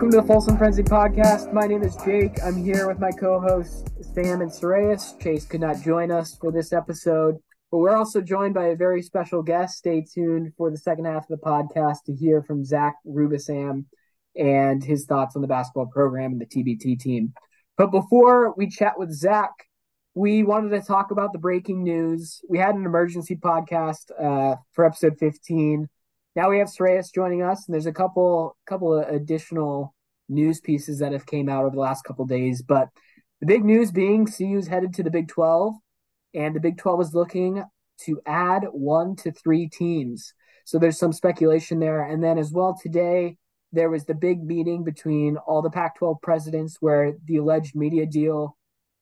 Welcome to the Folsom Frenzy podcast. My name is Jake. I'm here with my co-hosts Sam and Sirius. Chase could not join us for this episode, but we're also joined by a very special guest. Stay tuned for the second half of the podcast to hear from Zach Ruebesam and his thoughts on the basketball program and the TBT team. But before we chat with Zach, we wanted to talk about the breaking news. We had an emergency podcast uh, for episode 15 now we have Sreyas joining us, and there's a couple couple of additional news pieces that have came out over the last couple days. But the big news being CU's headed to the Big 12, and the Big 12 is looking to add one to three teams. So there's some speculation there. And then as well today, there was the big meeting between all the Pac 12 presidents where the alleged media deal,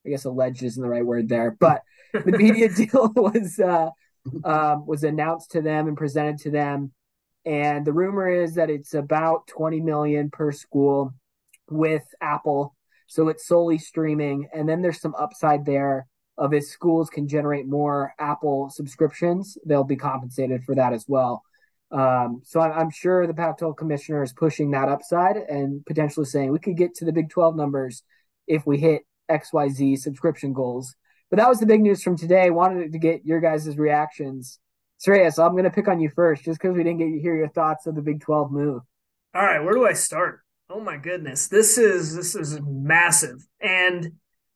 I guess alleged isn't the right word there, but the media deal was uh, um, was announced to them and presented to them and the rumor is that it's about 20 million per school with Apple. So it's solely streaming. And then there's some upside there of if schools can generate more Apple subscriptions, they'll be compensated for that as well. Um, so I'm sure the Pac-12 commissioner is pushing that upside and potentially saying we could get to the Big 12 numbers if we hit XYZ subscription goals. But that was the big news from today. Wanted to get your guys' reactions Sreya, so I'm going to pick on you first just because we didn't get to hear your thoughts of the Big 12 move. All right, where do I start? Oh my goodness, this is this is massive, and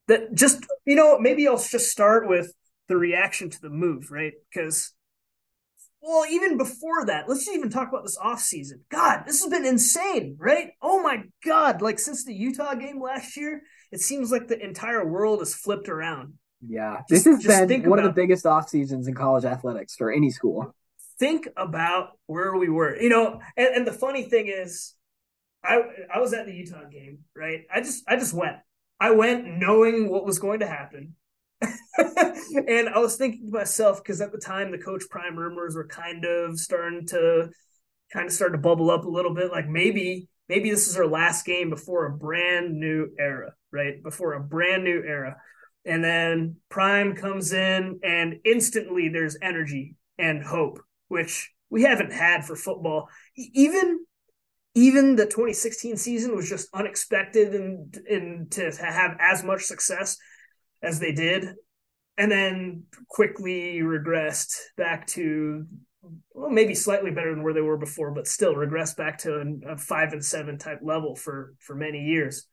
that just you know maybe I'll just start with the reaction to the move, right? Because well, even before that, let's just even talk about this off season. God, this has been insane, right? Oh my God, like since the Utah game last year, it seems like the entire world has flipped around. Yeah, this has been one about, of the biggest off seasons in college athletics for any school. Think about where we were, you know, and, and the funny thing is, I I was at the Utah game, right? I just I just went. I went knowing what was going to happen. and I was thinking to myself because at the time the coach prime rumors were kind of starting to kind of start to bubble up a little bit like maybe maybe this is our last game before a brand new era right before a brand new era and then Prime comes in, and instantly there's energy and hope, which we haven't had for football. Even even the 2016 season was just unexpected and and to have as much success as they did, and then quickly regressed back to well, maybe slightly better than where they were before, but still regressed back to a, a five and seven type level for for many years.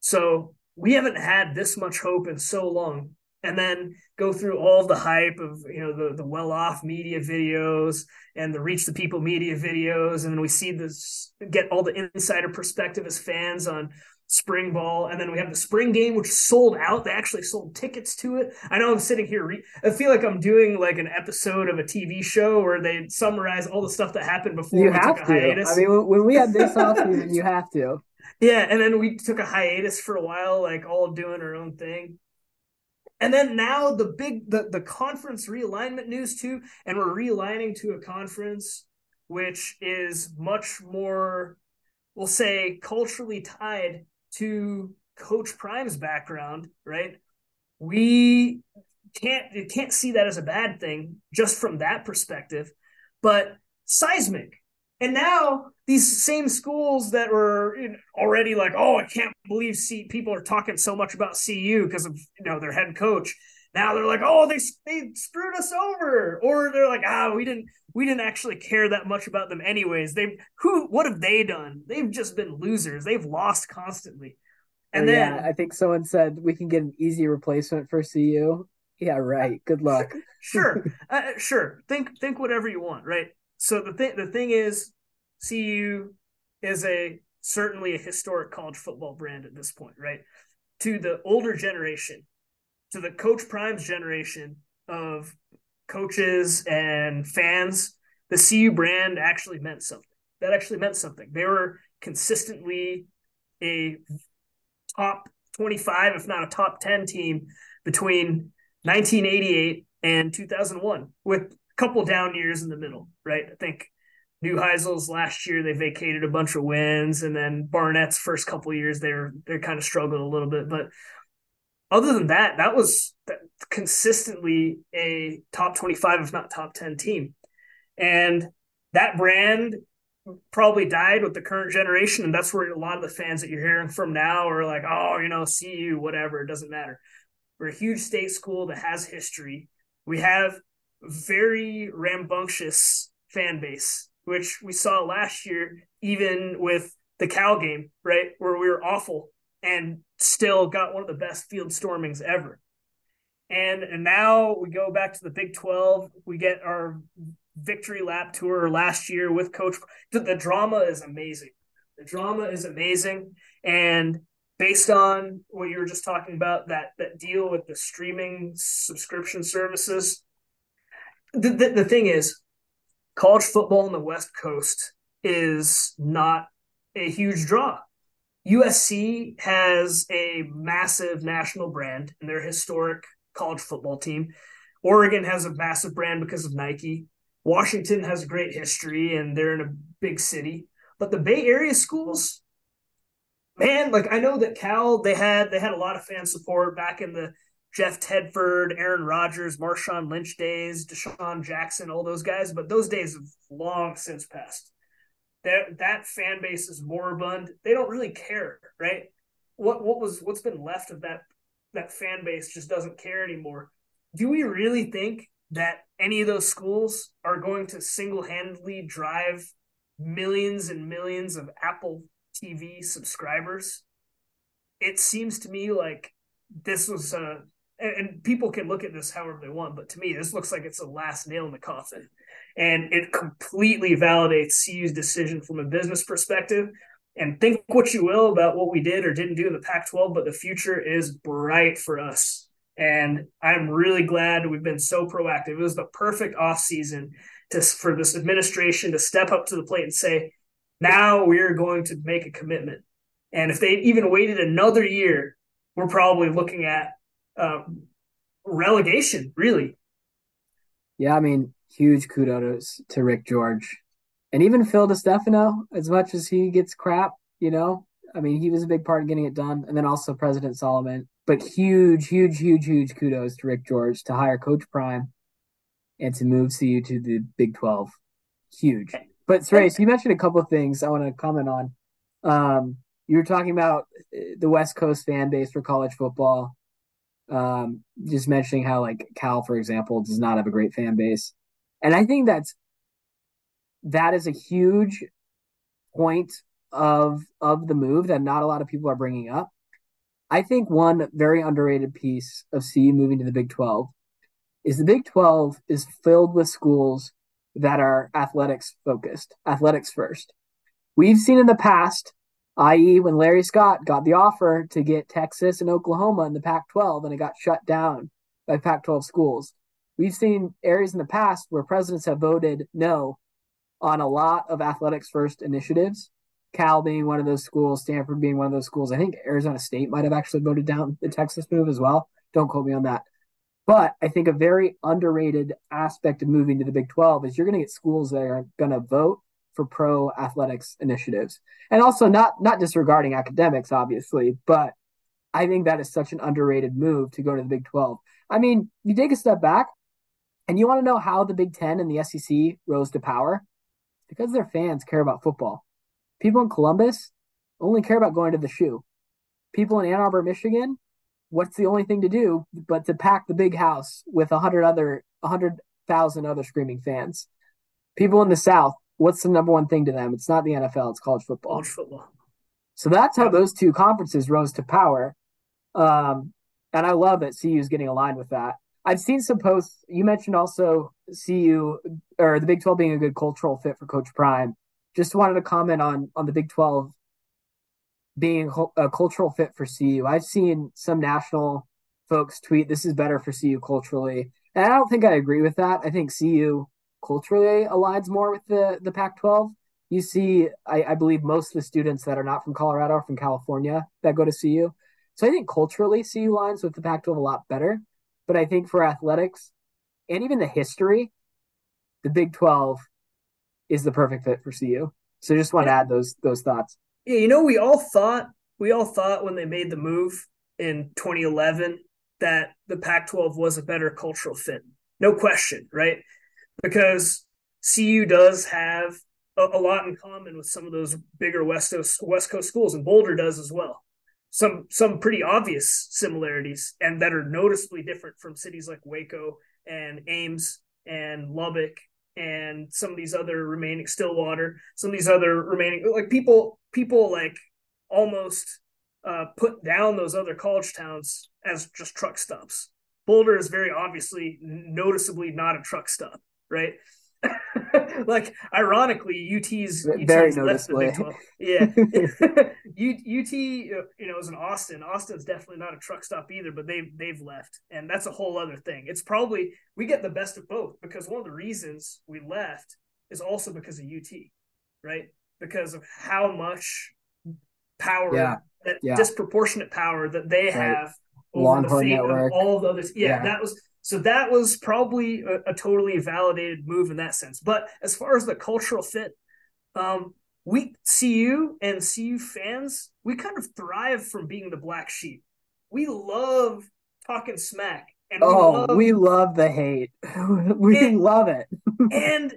So we haven't had this much hope in so long. And then go through all the hype of you know the the well off media videos and the reach the people media videos. And then we see this get all the insider perspective as fans on spring ball. And then we have the spring game which sold out. They actually sold tickets to it. I know i'm sitting here re- i feel like i'm doing like an episode of a tv show where they summarize all the stuff that happened before you have to. Hiatus. i mean when we had this off season you have to yeah, and then we took a hiatus for a while, like all doing our own thing. And then now the big the, the conference realignment news too, and we're realigning to a conference which is much more, we'll say, culturally tied to Coach Prime's background, right? We can't you can't see that as a bad thing just from that perspective, but seismic and now these same schools that were already like, oh, I can't believe see people are talking so much about CU because of you know their head coach. Now they're like, oh, they they screwed us over, or they're like, ah, we didn't we didn't actually care that much about them anyways. They who what have they done? They've just been losers. They've lost constantly. And oh, then yeah, I think someone said we can get an easy replacement for CU. Yeah, right. Good luck. sure, uh, sure. Think think whatever you want, right? So the thing the thing is, CU is a certainly a historic college football brand at this point, right? To the older generation, to the Coach Prime's generation of coaches and fans, the CU brand actually meant something. That actually meant something. They were consistently a top 25, if not a top 10 team between 1988 and 2001, with couple down years in the middle, right? I think Neuheisel's last year they vacated a bunch of wins, and then Barnett's first couple years they were they're kind of struggled a little bit, but other than that, that was consistently a top twenty five, if not top ten team, and that brand probably died with the current generation, and that's where a lot of the fans that you're hearing from now are like, oh, you know, CU, whatever, it doesn't matter. We're a huge state school that has history. We have very rambunctious fan base, which we saw last year, even with the Cal game, right, where we were awful and still got one of the best field stormings ever. And and now we go back to the Big 12. We get our victory lap tour last year with coach the, the drama is amazing. The drama is amazing and based on what you were just talking about that that deal with the streaming subscription services the, the, the thing is college football on the west coast is not a huge draw. Usc has a massive national brand and their historic college football team. Oregon has a massive brand because of nike. Washington has a great history and they're in a big city. But the bay area schools man, like I know that Cal they had they had a lot of fan support back in the Jeff Tedford, Aaron Rodgers, Marshawn Lynch days, DeSean Jackson, all those guys, but those days have long since passed. That that fan base is moribund. They don't really care, right? What what was what's been left of that that fan base just doesn't care anymore. Do we really think that any of those schools are going to single-handedly drive millions and millions of Apple TV subscribers, it seems to me like this was a and, and people can look at this however they want, but to me, this looks like it's the last nail in the coffin. And it completely validates CU's decision from a business perspective. And think what you will about what we did or didn't do in the Pac 12, but the future is bright for us. And I'm really glad we've been so proactive. It was the perfect offseason to for this administration to step up to the plate and say, now we're going to make a commitment. And if they even waited another year, we're probably looking at um, relegation, really. Yeah, I mean, huge kudos to Rick George. And even Phil DiStefano, as much as he gets crap, you know, I mean, he was a big part in getting it done. And then also President Saliman. But huge, huge, huge, huge kudos to Rick George to hire Coach Prime and to move CU to the Big 12. Huge. But Sreyas, you mentioned a couple of things I want to comment on. Um, you were talking about uh, the West Coast fan base for college football. Um, just mentioning how like Cal, for example, does not have a great fan base, and I think that's that is a huge point of of the move that not a lot of people are bringing up. I think one very underrated piece of CU moving to the Big Twelve is the Big Twelve is filled with schools that are athletics focused, athletics first. We've seen in the past, i.e., when Larry Scott got the offer to get Texas and Oklahoma in the Pac 12 and it got shut down by Pac 12 schools. We've seen areas in the past where presidents have voted no on a lot of athletics first initiatives. Cal being one of those schools, Stanford being one of those schools. I think Arizona State might have actually voted down the Texas move as well. Don't quote me on that. But I think a very underrated aspect of moving to the Big 12 is you're going to get schools that are going to vote for pro athletics initiatives. And also not not disregarding academics obviously, but I think that is such an underrated move to go to the Big 12. I mean, you take a step back and you want to know how the Big 10 and the SEC rose to power? because their fans care about football. People in Columbus only care about going to the shoe. People in Ann Arbor, Michigan what's the only thing to do but to pack the big house with a hundred other a hundred thousand other screaming fans? People in the South, what's the number one thing to them? It's not the NFL, it's college football. College football. So that's how those two conferences rose to power. Um, and I love that CU is getting aligned with that. I've seen some posts. You mentioned also CU or the Big 12 being a good cultural fit for Coach Prime. Just wanted to comment on on the Big 12 being a cultural fit for CU. I've seen some national folks tweet this is better for CU culturally. And I don't think I agree with that. I think CU culturally aligns more with the, the Pac 12. You see, I, I, believe most of the students that are not from Colorado are from California that go to CU. So I think culturally, CU lines with the Pac 12 a lot better. But I think for athletics and even the history, the Big 12 is the perfect fit for CU. So just want to add those those thoughts. Yeah, you know, we all thought we all thought when they made the move in 2011 that the Pac-12 was a better cultural fit. No question, right? Because CU does have a, a, lot in common with some of those bigger West Coast West Coast schools, and Boulder does as well. Some some pretty obvious similarities, and that are noticeably different from cities like Waco and Ames and Lubbock and some of these other remaining Stillwater, some of these other remaining like people people like almost uh, put down those other college towns as just truck stops. Boulder is very obviously noticeably not a truck stop, right? like ironically, UT's, UT's very noticeably. Yeah, UT you know is in Austin. Austin's definitely not a truck stop either, but they've they've left, and that's a whole other thing. It's probably we get the best of both because one of the reasons we left is also because of UT, right? Because of how much power, yeah. yeah. disproportionate power that they right. have over Longhorn the fate network. of all the others. Yeah, yeah, that was so that was probably a, a, totally validated move in that sense. But as far as the cultural fit, um, we CU and CU fans, we kind of thrive from being the black sheep. We love talking smack. And oh, we love, we love the hate. we and, love it. and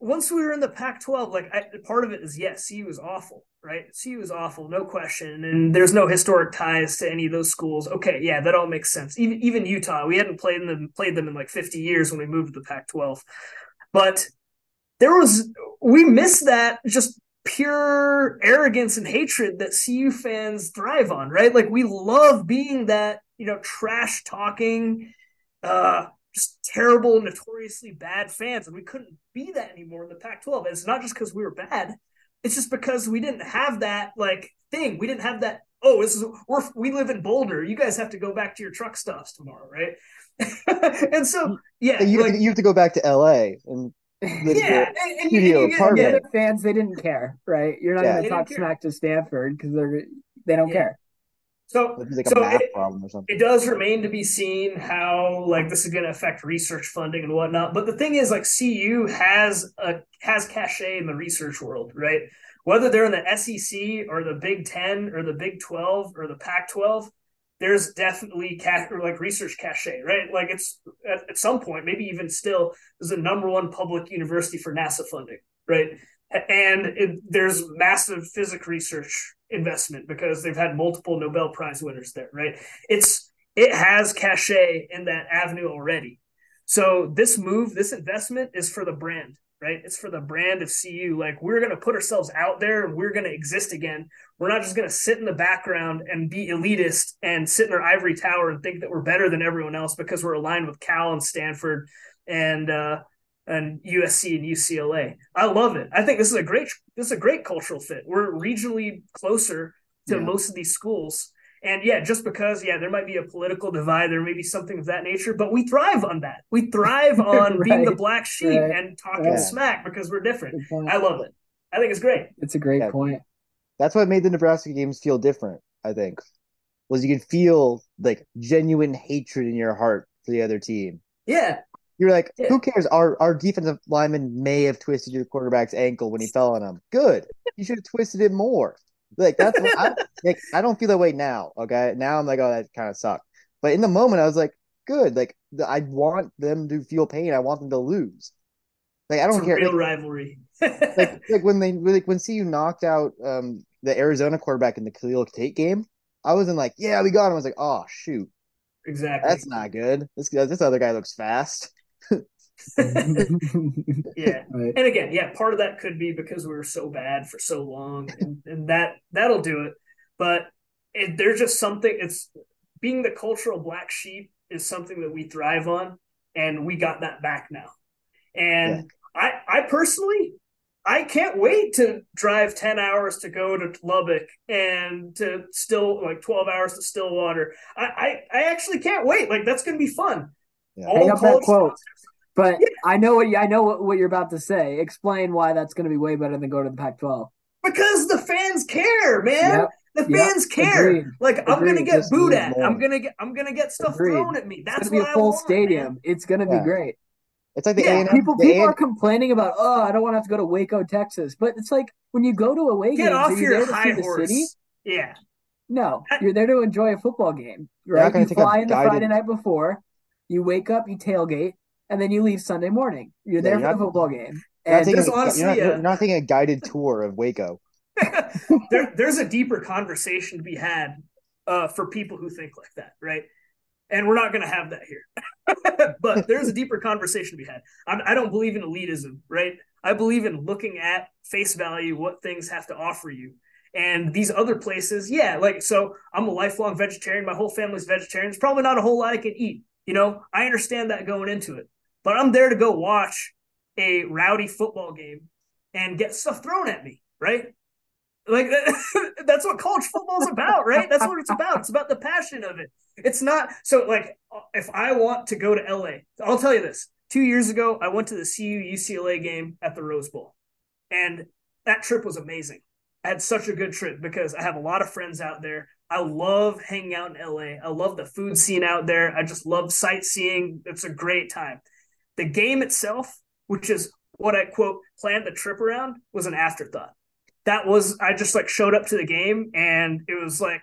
once we were in the Pac-12, like I, part of it is yes, CU was awful, right? CU was awful, no question, and there's no historic ties to any of those schools. Okay, yeah, that all makes sense. Even even Utah, we hadn't played them played them in like 50 years when we moved to the Pac-12, but there was we missed that just pure arrogance and hatred that CU fans thrive on, right? Like we love being that you know trash talking. uh just terrible, notoriously bad fans, and we couldn't be that anymore in the Pac-12. And it's not just because we were bad; it's just because we didn't have that like thing. We didn't have that. Oh, this is we're we live in Boulder. You guys have to go back to your truck stops tomorrow, right? and so, yeah, you, like, you have to go back to L.A. and yeah, and, and you, you, the fans they didn't care, right? You're not yeah. going to talk smack to Stanford because they're they don't yeah. care. So, like so it, it, does remain to be seen how like this is going to affect research funding and whatnot. But the thing is, like CU has a has cachet in the research world, right? Whether they're in the SEC or the Big Ten or the Big Twelve or the Pac twelve, there's definitely ca- or like research cachet, right? Like it's at, at some point, maybe even still, is the number one public university for NASA funding, right? And it, there's massive physics research investment because they've had multiple Nobel Prize winners there, right? It's it has cachet in that avenue already. So this move, this investment is for the brand, right? It's for the brand of CU. Like we're going to put ourselves out there and we're going to exist again. We're not just going to sit in the background and be elitist and sit in our ivory tower and think that we're better than everyone else because we're aligned with Cal and Stanford and uh, and USC and UCLA. I love it. I think this is a great this is a great cultural fit. We're regionally closer to yeah. most of these schools. And yeah, just because yeah, there might be a political divide, there may be something of that nature, but we thrive on that. We thrive on right. being the black sheep right. and talking yeah. smack because we're different. I love it. I think it's great. It's a great yeah. point. That's what made the Nebraska games feel different, I think. Was you could feel like genuine hatred in your heart for the other team. Yeah. You're like, who cares? Our our defensive lineman may have twisted your quarterback's ankle when he fell on him. Good. You should have twisted it more. Like that's what I like. I don't feel that way now. Okay, now I'm like, oh, that kind of sucked. But in the moment, I was like, good. Like I want them to feel pain. I want them to lose. Like I don't care. Real like, rivalry. like, like when they like when CU knocked out um the Arizona quarterback in the Khalil Tate game, I wasn't like, yeah, we got him. I was like, oh shoot, exactly. That's not good. This this other guy looks fast. Yeah right. and again yeah part of that could be because we were so bad for so long and, and that that'll do it but it, there's just something it's being the cultural black sheep is something that we thrive on and we got that back now and yeah. i i personally I can't wait to drive 10 hours to go to Lubbock and to still like 12 hours to Stillwater. I, I, I actually can't wait. Like that's going to be fun. Yeah. Hang up that quote. But yeah. I know what you, I know what, what you're about to say. Explain why that's going to be way better than go to the Pac-12. Because the fans care, man. Yep. The fans yep. care. Agreed. Like Agreed. I'm gonna get Just booed at. More. I'm gonna get. I'm gonna get stuff Agreed. thrown at me. That's it's gonna be a full want, stadium. Man. It's gonna yeah. be great. It's like the yeah, A&M, people. The people A&M. are complaining about. Oh, I don't want to have to go to Waco, Texas. But it's like when you go to a away get games, off your high horse. City? Yeah. No, you're there to enjoy a football game, right? You fly in the Friday night before. You wake up, you tailgate, and then you leave Sunday morning. You're there yeah, for the football game. You're not, And taking, there's a- honestly you're, not, you're not taking a guided tour of Waco. there, there's a deeper conversation to be had uh, for people who think like that, right? And we're not going to have that here. but there's a deeper conversation to be had. I'm, I don't believe in elitism, right? I believe in looking at face value, what things have to offer you. And these other places, yeah, like, so I'm a lifelong vegetarian. My whole family's vegetarian. There's probably not a whole lot I can eat. You know, I understand that going into it. But I'm there to go watch a rowdy football game and get stuff thrown at me, right? Like that's what college football is about, right? That's what it's about. It's about the passion of it. It's not so like if I want to go to LA, I'll tell you this. Two years ago, I went to the CU UCLA game at the Rose Bowl, and that trip was amazing. I had such a good trip because I have a lot of friends out there. I love hanging out in LA. I love the food scene out there. I just love sightseeing. It's a great time. The game itself, which is what I quote planned the trip around, was an afterthought that was I just like showed up to the game and it was like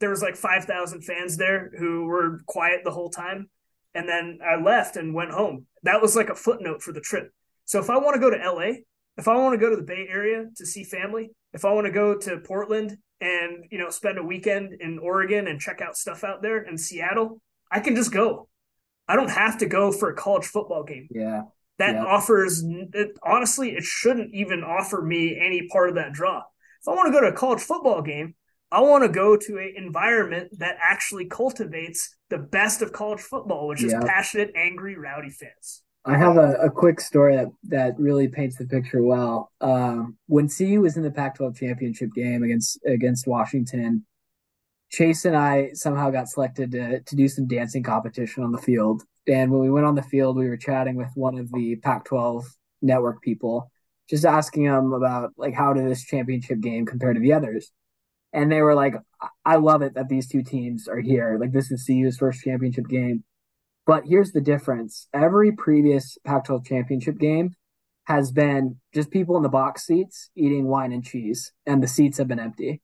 there was like 5,000 fans there who were quiet the whole time and then I left and went home. That was like a footnote for the trip. So if I want to go to LA, if I want to go to the Bay Area to see family, if I want to go to Portland and, you know, spend a weekend in Oregon and check out stuff out there in Seattle, I can just go. I don't have to go for a college football game Yeah. that Yeah. offers it, honestly it shouldn't even offer me any part of that draw if i want to go to a college football game i want to go to an environment that actually cultivates the best of college football which is passionate angry rowdy fans I have a, a quick story that, that really paints the picture well. Um, when CU was in the Pac-12 championship game against against Washington, Chase and I somehow got selected to to do some dancing competition on the field. And when we went on the field, we were chatting with one of the Pac-12 network people, just asking them about like how did this championship game compare to the others. And they were like, "I- "I love it that these two teams are here. Like this is CU's first championship game." But here's the difference. Every previous Pac 12 championship game has been just people in the box seats eating wine and cheese, and the seats have been empty.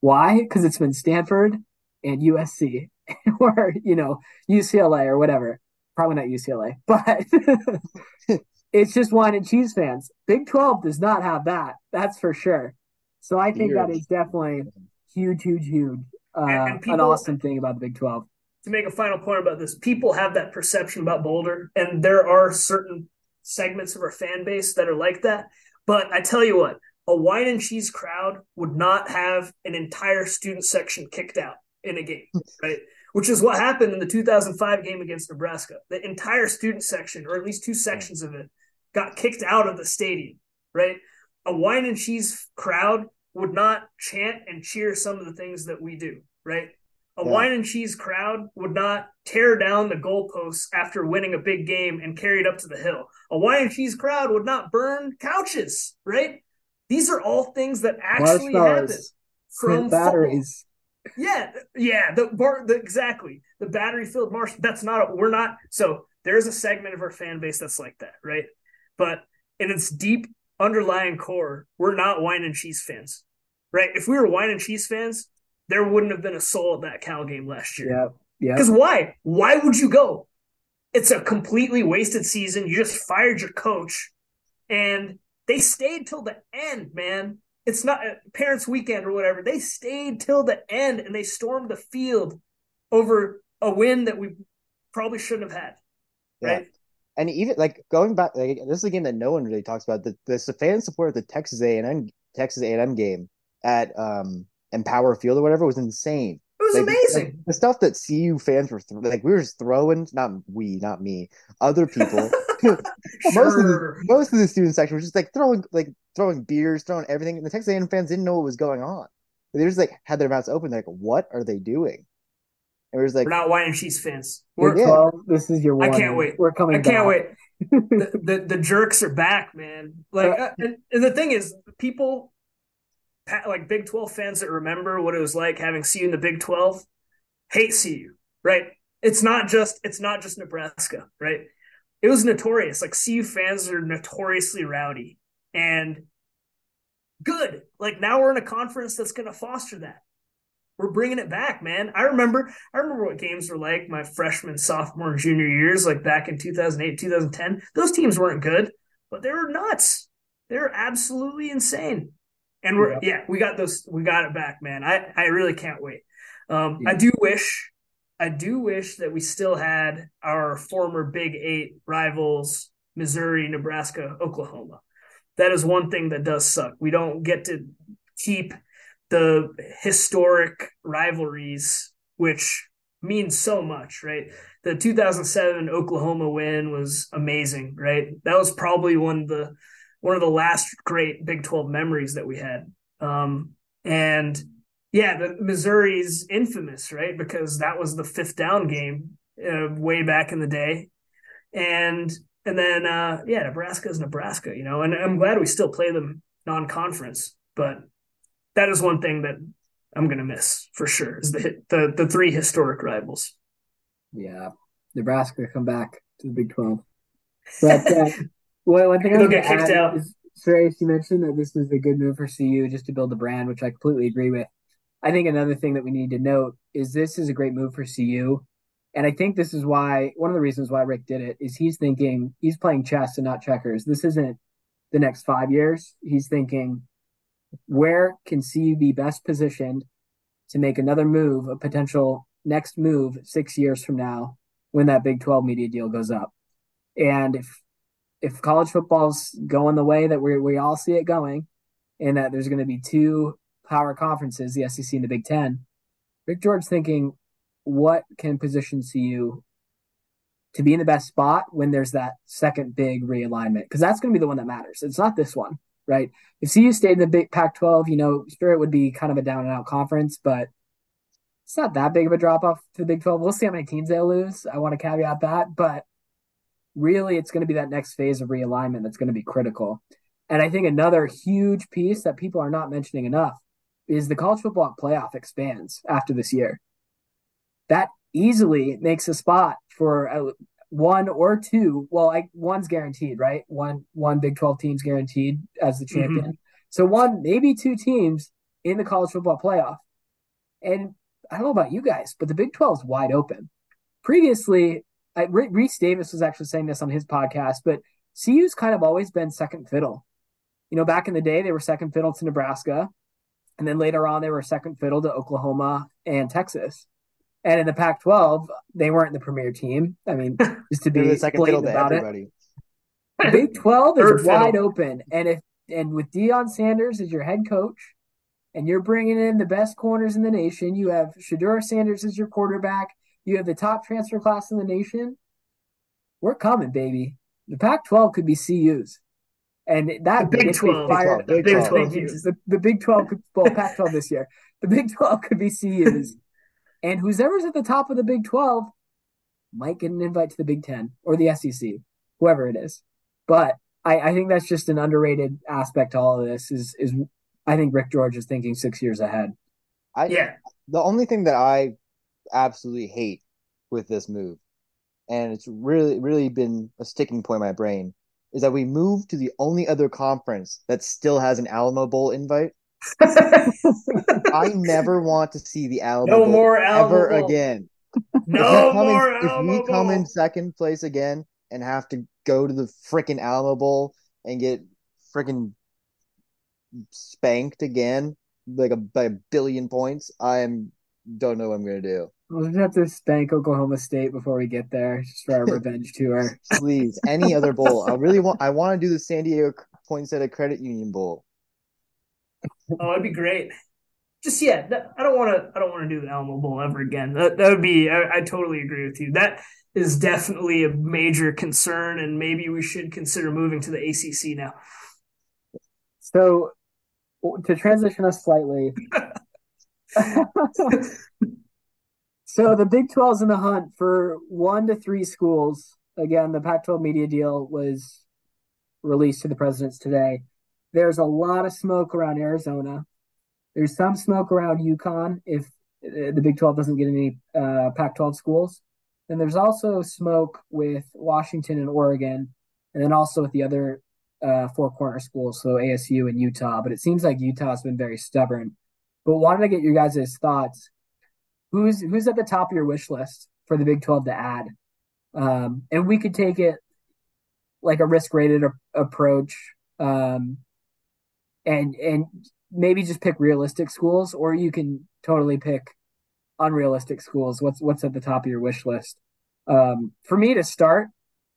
Why? Because it's been Stanford and USC or, you know, UCLA or whatever. Probably not UCLA, but it's just wine and cheese fans. Big 12 does not have that. That's for sure. So I think that is definitely huge, huge, huge. Uh, and an awesome thing about the Big 12. To make a final point about this people have that perception about boulder and there are certain segments of our fan base that are like that. But i tell you what a wine and cheese crowd would not have an entire student section kicked out in a game right? Which is what happened in the 2005 game against nebraska. The entire student section or at least two sections of it got kicked out of the stadium right? A wine and cheese crowd would not chant and cheer some of the things that we do right a Yeah. wine and cheese crowd would not tear down the goalposts after winning a big game and carry it up to the hill. A wine and cheese crowd would not burn couches, right? These are all things that actually happen from batteries. football. Yeah, yeah, the bar, the, exactly the battery filled marsh. That's not a, we're not. So there's a segment of our fan base that's like that, right? But in its deep underlying core, we're not wine and cheese fans, right? If we were wine and cheese fans, there wouldn't have been a soul at that Cal game last year. Yeah. Yeah. Because why? Why would you go? It's a completely wasted season. You just fired your coach, and they stayed till the end, man. It's not uh, parents' weekend or whatever. They stayed till the end, and they stormed the field over a win that we probably shouldn't have had. Yeah. Right? And even like going back, like this is a game that no one really talks about. The the fan support of the Texas A and M Texas A and M game at um Empower Field or whatever was insane. It was Like, amazing. like, the stuff that CU fans were th- like, we were just throwing, not we, not me, other people. most of the sure. most of the student section was just like throwing like throwing beers, throwing everything. And the Texas A&M fans didn't know what was going on. They just like had their mouths open. They're like, what are they doing? And it was like, We're not wine and cheese fans. We're, yeah. Well, this is your I can't wait. We're coming I can't back. wait. the, the the jerks are back, man. Like, uh, and, and the thing is, people pa- like Big Twelve fans that remember what it was like having CU in the Big Twelve hate CU, right? It's not just it's not just Nebraska, right? It was notorious. Like CU fans are notoriously rowdy and good. Like now we're in a conference that's going to foster that. We're bringing it back, man. I remember I remember what games were like my freshman, sophomore, junior years, like back in 2008, 2010. Those teams weren't good. but they're nuts. They're absolutely insane. And we're yeah. yeah, we got those we got it back, man. I I really can't wait. Um yeah. I do wish I do wish that we still had our former Big 8 rivals Missouri, Nebraska, Oklahoma. That is one thing that does suck. We don't get to keep the historic rivalries which means so much, right? The 2007 Oklahoma win was amazing, right? That was probably one of the one of the last great Big 12 memories that we had. Um, and yeah, the Missouri's infamous, right? Because that was the fifth down game uh, way back in the day. And and then uh, yeah, Nebraska is Nebraska, you know. And I'm glad we still play them non-conference, but that is one thing that I'm gonna miss for sure is the the the three historic rivals. Yeah, Nebraska come back to the Big Twelve. But uh, well, one thing I get kicked out. Is, Sreyas, you mentioned that this is a good move for CU just to build a brand, which I completely agree with. I think another thing that we need to note is this is a great move for CU. And I think this is why one of the reasons why Rick did it is he's thinking he's playing chess and not checkers. This isn't the next five years. He's thinking where can CU be best positioned to make another move, a potential next move six years from now when that Big 12 media deal goes up? And if if college football's going the way that we we all see it going, and that there's going to be two power conferences, the SEC and the Big Ten, Rick George thinking, what can position you to be in the best spot when there's that second big realignment? Because that's going to be the one that matters. It's not this one right? If CU stayed in the Big Pac-12, you know, Spirit would be kind of a down and out conference, but it's not that big of a drop off to the Big 12. We'll see how many teams they lose. I want to caveat that, but really, it's going to be that next phase of realignment that's going to be critical. And I think another huge piece that people are not mentioning enough is the college football playoff expands after this year. That easily makes a spot for one or two. Well, like one's guaranteed, right? One one Big Twelve team's guaranteed as the mm-hmm. champion. Mm-hmm. So one, maybe two teams in the college football playoff. And I don't know about you guys, but the Big Twelve is wide open. Previously, I, Rece Davis was actually saying this on his podcast, but CU's kind of always been second fiddle. You know, back in the day, they were second fiddle to Nebraska, and then later on, they were second fiddle to Oklahoma and Texas. And in the Pac-12, they weren't the premier team. I mean, just to be blatant about it. The Big 12 is wide open, and if and with Deion Sanders as your head coach, and you're bringing in the best corners in the nation, you have Shedeur Sanders as your quarterback. You have the top transfer class in the nation. We're coming, baby. The Pac-12 could be CU's. And that the Big 12, fire, Big 12, Big 12, 12 the, the, Big 12 could well Pac 12 this year. The Big 12 could be CU's. And whoever's at the top of the Big 12 might get an invite to the Big 10 or the SEC, whoever it is. But I, I think that's just an underrated aspect to all of this is is I think Rick George is thinking six years ahead. I yeah. The only thing that I absolutely hate with this move, and it's really, really been a sticking point in my brain, is that we moved to the only other conference that still has an Alamo Bowl invite. I never want to see the Alamo no Bowl more Alamo ever Bowl. again. No if more in, If we come in second place again and have to go to the freaking Alamo Bowl and get freaking spanked again, like a by a billion points, I am don't know what I'm gonna do. We'll just have to spank Oklahoma State before we get there, just for our revenge tour. Please, any other bowl. I really want. I want to do the San Diego Poinsettia Credit Union Bowl. Oh, it'd be great. Just yeah, I don't want to. I don't want to do the Alamo Bowl ever again. That that would be. I, I totally agree with you. That is definitely a major concern, and maybe we should consider moving to the ACC now. So, to transition us slightly. so the Big 12's in the hunt for one to three schools. Again, the Pac 12 media deal was released to the presidents today. There's a lot of smoke around Arizona. There's some smoke around UConn if uh, the Big 12 doesn't get any uh, Pac 12 schools. And there's also smoke with Washington and Oregon, and then also with the other uh, four corner schools, so ASU and Utah. But it seems like Utah's been very stubborn. But wanted to get your guys' thoughts. Who's who's at the top of your wish list for the Big 12 to add? Um, and we could take it like a risk rated approach, um, and and maybe just pick realistic schools, or you can totally pick unrealistic schools. What's what's at the top of your wish list? Um, for me to start,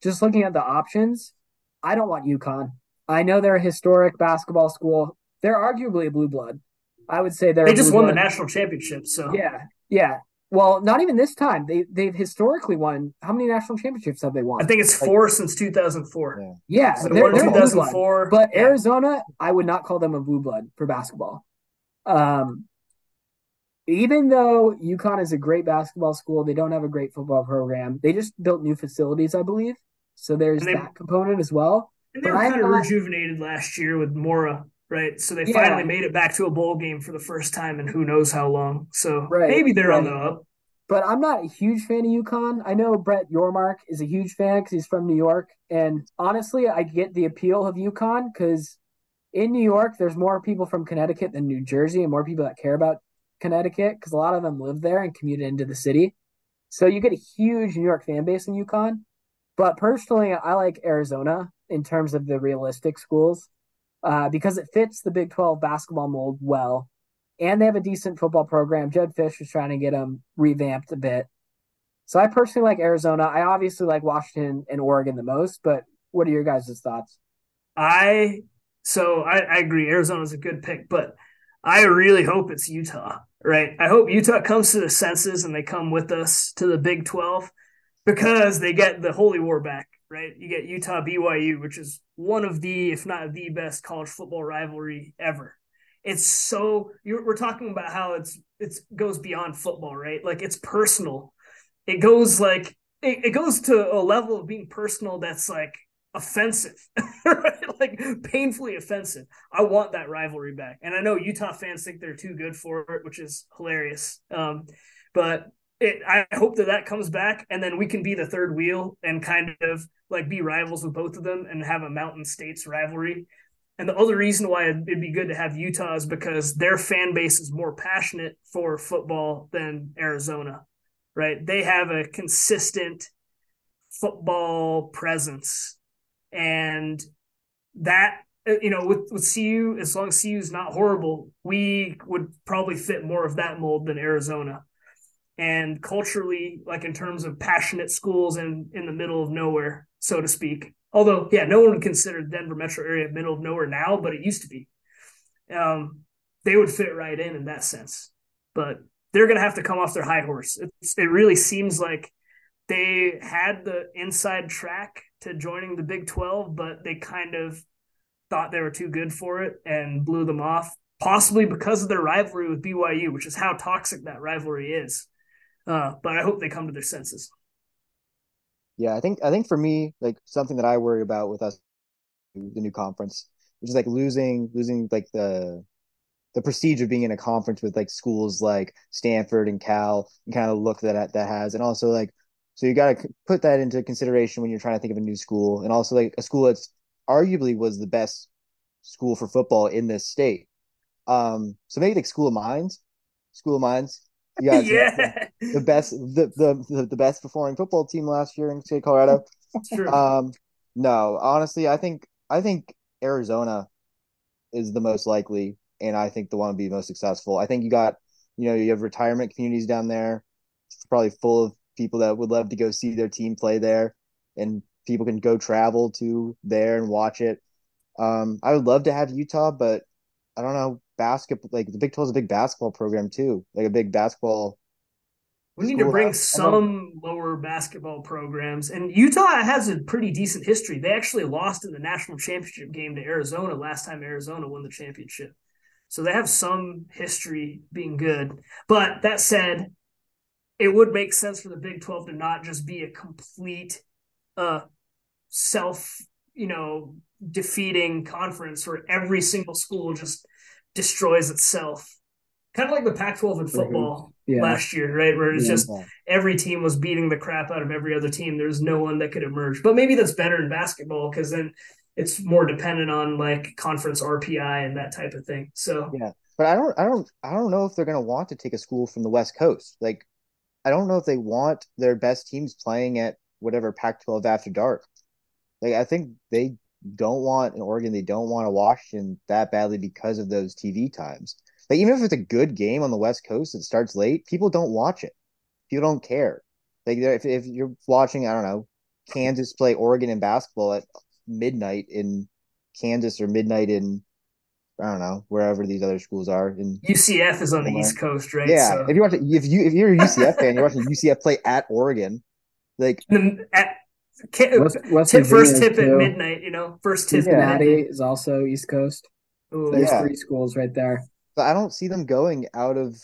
just looking at the options, I don't want UConn. I know they're a historic basketball school. They're arguably a blue blood. I would say they're. They just won blood. the national championship, so yeah, yeah. Well, not even this time. They they've historically won. How many national championships have they won? I think it's four like, since 2004. Yeah, yeah so they're, they're 2004. But yeah. Arizona, I would not call them a blue blood for basketball. Um, even though UConn is a great basketball school, they don't have a great football program. They just built new facilities, I believe. So there's they, that component as well. And they but were kind of rejuvenated last year with Mora, right? So they yeah. finally made it back to a bowl game for the first time in who knows how long. So right, maybe they're right. on the up. But I'm not a huge fan of UConn. I know Brett Yormark is a huge fan because he's from New York. And honestly, I get the appeal of UConn because in New York, there's more people from Connecticut than New Jersey and more people that care about Connecticut because a lot of them live there and commute into the city. So you get a huge New York fan base in UConn. But personally, I like Arizona in terms of the realistic schools uh, because it fits the Big 12 basketball mold well. And they have a decent football program. Jedd Fisch is trying to get them revamped a bit. So I personally like Arizona. I obviously like Washington and Oregon the most, but what are your guys' thoughts? I so I, I agree. Arizona's a good pick, but I really hope it's Utah, right? I hope Utah comes to the senses and they come with us to the Big 12 because they get the Holy War back, right? You get Utah BYU, which is one of the, if not the best college football rivalry ever. It's so we're talking about how it's it's goes beyond football, right? Like it's personal. It goes like it, it goes to a level of being personal that's like offensive, right? like painfully offensive. I want that rivalry back, and I know Utah fans think they're too good for it, which is hilarious. Um, but it, I hope that that comes back, and then we can be the third wheel and kind of like be rivals with both of them and have a Mountain States rivalry. And the other reason why it'd be good to have Utah is because their fan base is more passionate for football than Arizona, right? They have a consistent football presence, and that you know, with with CU, as long as CU is not horrible, we would probably fit more of that mold than Arizona and culturally, like in terms of passionate schools and in the middle of nowhere, so to speak. Although, yeah, no one would consider Denver metro area middle of nowhere now, but it used to be. Um, they would fit right in in that sense. But they're going to have to come off their high horse. It's, it really seems like they had the inside track to joining the Big 12, but they kind of thought they were too good for it and blew them off, possibly because of their rivalry with BYU, which is how toxic that rivalry is. Uh, but I hope they come to their senses. Yeah, I think I think for me, like something that I worry about with us, the new conference, which is like losing losing like the the prestige of being in a conference with like schools like Stanford and Cal and kind of look that that has, and also like so you got to put that into consideration when you're trying to think of a new school, and also like a school that's arguably was the best school for football in this state. Um, so maybe like School of Mines, School of Mines yeah, yeah. The, the, best the, the the best performing football team last year in state Colorado. True. Um, no, honestly, I think I think Arizona is the most likely, and I think the one to be most successful. I think you got you know you have retirement communities down there, it's probably full of people that would love to go see their team play there, and people can go travel to there and watch it. Um, I would love to have Utah, but I don't know basketball. Like the Big Twelve is a big basketball program too, like a big basketball. We need to bring some lower basketball programs, and Utah has a pretty decent history. They actually lost in the national championship game to Arizona last time Arizona won the championship, so they have some history being good. But that said, it would make sense for the Big Twelve to not just be a complete uh, self, you know, defeating conference where every single school just destroys itself. Kind of like the Pac-12 in mhm. football yeah. last year, right? Where it's yeah. just every team was beating the crap out of every other team. There's no one that could emerge. But maybe that's better in basketball because then it's more dependent on like conference RPI and that type of thing. So yeah, but I don't, I don't, I don't know if they're going to want to take a school from the West Coast. Like, I don't know if they want their best teams playing at whatever Pac-12 after dark. Like I think they don't want an Oregon, they don't want a Washington that badly because of those TV times. Like even if it's a good game on the West Coast that starts late, people don't watch it. People don't care. Like if if you're watching, I don't know, Kansas play Oregon in basketball at midnight in Kansas or midnight in I don't know wherever these other schools are. In UCF is on the East Coast, right? Yeah. So. If you watch, if you if you're a UCF fan, you're watching UCF play at Oregon, like at West, West tip, first tip too. at midnight. You know, first tip. Cincinnati is also East Coast. Ooh, There's yeah. three schools right there. But I don't see them going out of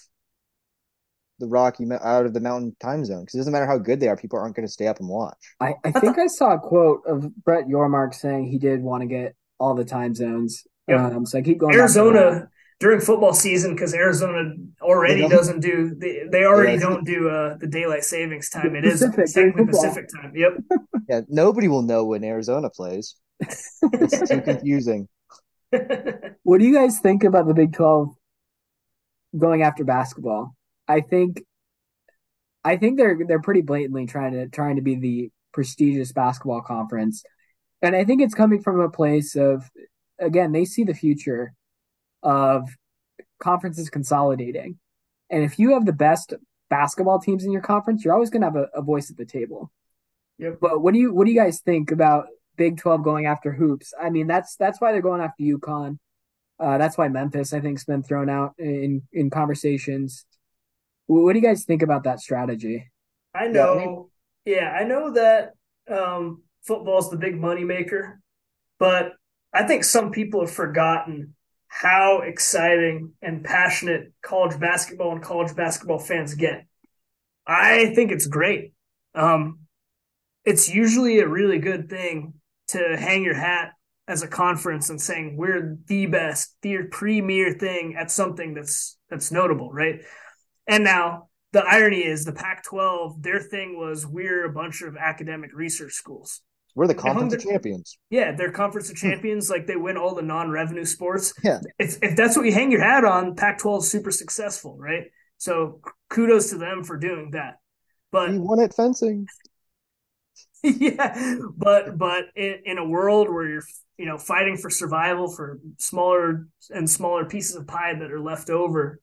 the Rocky out of the Mountain time zone because it doesn't matter how good they are, people aren't going to stay up and watch. I, I think I saw a quote of Brett Yormark saying he did want to get all the time zones. Yep. Um, so I keep going. Arizona during football season because Arizona already doesn't do they, they already yeah, don't do uh, the daylight savings time. It Pacific, is technically Pacific time. Yep. Yeah, nobody will know when Arizona plays. it's too confusing. what do you guys think about the Big Twelve going after basketball? I think I think they're they're pretty blatantly trying to trying to be the prestigious basketball conference. And I think it's coming from a place of again, they see the future of conferences consolidating. And if you have the best basketball teams in your conference, you're always going to have a, a, voice at the table. Yep. But what do you what do you guys think about Big Twelve going after hoops? I mean, that's that's why they're going after UConn. Uh, that's why Memphis, I think, has been thrown out in in conversations. What do you guys think about that strategy? I know, yeah, I know that um, football's the big money maker, but I think some people have forgotten how exciting and passionate college basketball and college basketball fans get. I think it's great. Um, it's usually a really good thing to hang your hat as a conference and saying we're the best, the premier thing at something that's that's notable, right? And now the irony is the Pac-12, their thing was we're a bunch of academic research schools. We're the conference of champions. Yeah, they're conference of champions. like they win all the non-revenue sports. Yeah. If if that's what you hang your hat on, Pac-12 is super successful, right? So kudos to them for doing that. But he won at fencing. yeah, but but in, in a world where you're you know fighting for survival for smaller and smaller pieces of pie that are left over,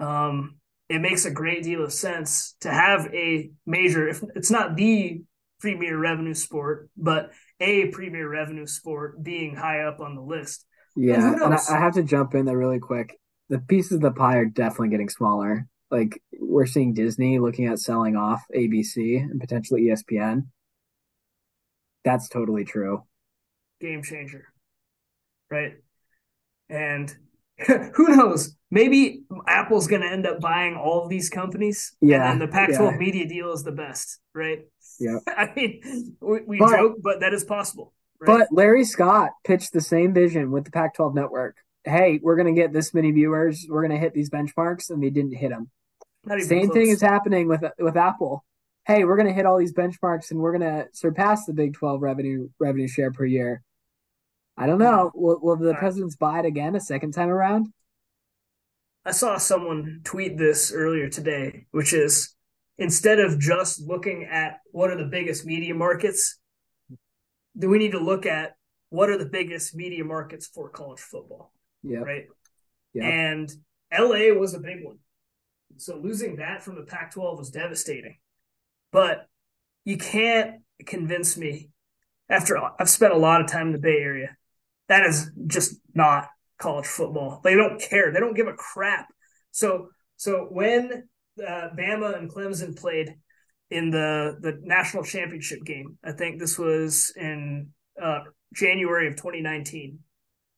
um, it makes a great deal of sense to have a major. If it's not the premier revenue sport, but a premier revenue sport being high up on the list. Yeah, and, and I, I have to jump in there really quick. The pieces of the pie are definitely getting smaller. Like we're seeing Disney looking at selling off ABC and potentially ESPN. That's totally true. Game changer. Right. And who knows? Maybe Apple's going to end up buying all of these companies. Yeah. And the Pac 12 yeah. media deal is the best, right? Yeah. I mean, we, we but, joke, but that is possible. Right? But Larry Scott pitched the same vision with the Pac 12 network. Hey, we're going to get this many viewers. We're going to hit these benchmarks, and they didn't hit them. Same close. thing is happening with with Apple. Hey, we're going to hit all these benchmarks, and we're going to surpass the Big 12 revenue revenue share per year. I don't know. Mm-hmm. Will, will the presidents buy it again a second time around? I saw someone tweet this earlier today, which is instead of just looking at what are the biggest media markets, do we need to look at what are the biggest media markets for college football? Yeah. Right. Yeah. And LA was a big one. So losing that from the Pac 12 was devastating. But you can't convince me after I've spent a lot of time in the Bay Area. That is just not college football. They don't care. They don't give a crap. So so when uh, Bama and Clemson played in the the national championship game. I think this was in uh, January of 2019.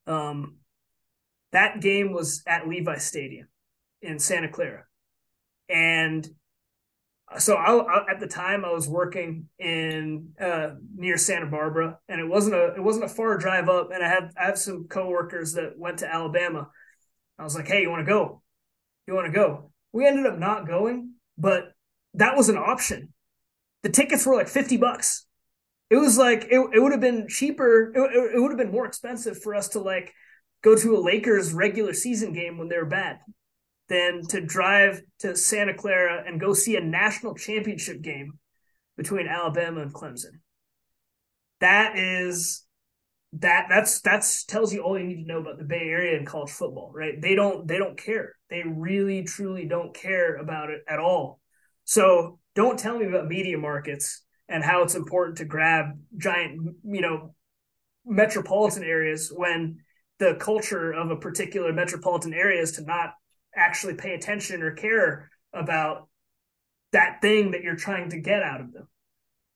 Um, that game was at Levi Stadium in Santa Clara, and so I, I, at the time I was working in uh, near Santa Barbara, and it wasn't a it wasn't a far drive up. And I have I have some coworkers that went to Alabama. I was like, "Hey, you want to go? You want to go?" We ended up not going, but that was an option. The tickets were like 50 bucks. It was like, it, it would have been cheaper. It, it would have been more expensive for us to like go to a Lakers regular season game when they were bad than to drive to Santa Clara and go see a national championship game between Alabama and Clemson. that is that that's that's tells you all you need to know about the Bay Area and college football, right? They don't they don't care. They really truly don't care about it at all. So don't tell me about media markets and how it's important to grab giant, you know, metropolitan areas when the culture of a particular metropolitan area is to not actually pay attention or care about that thing that you're trying to get out of them.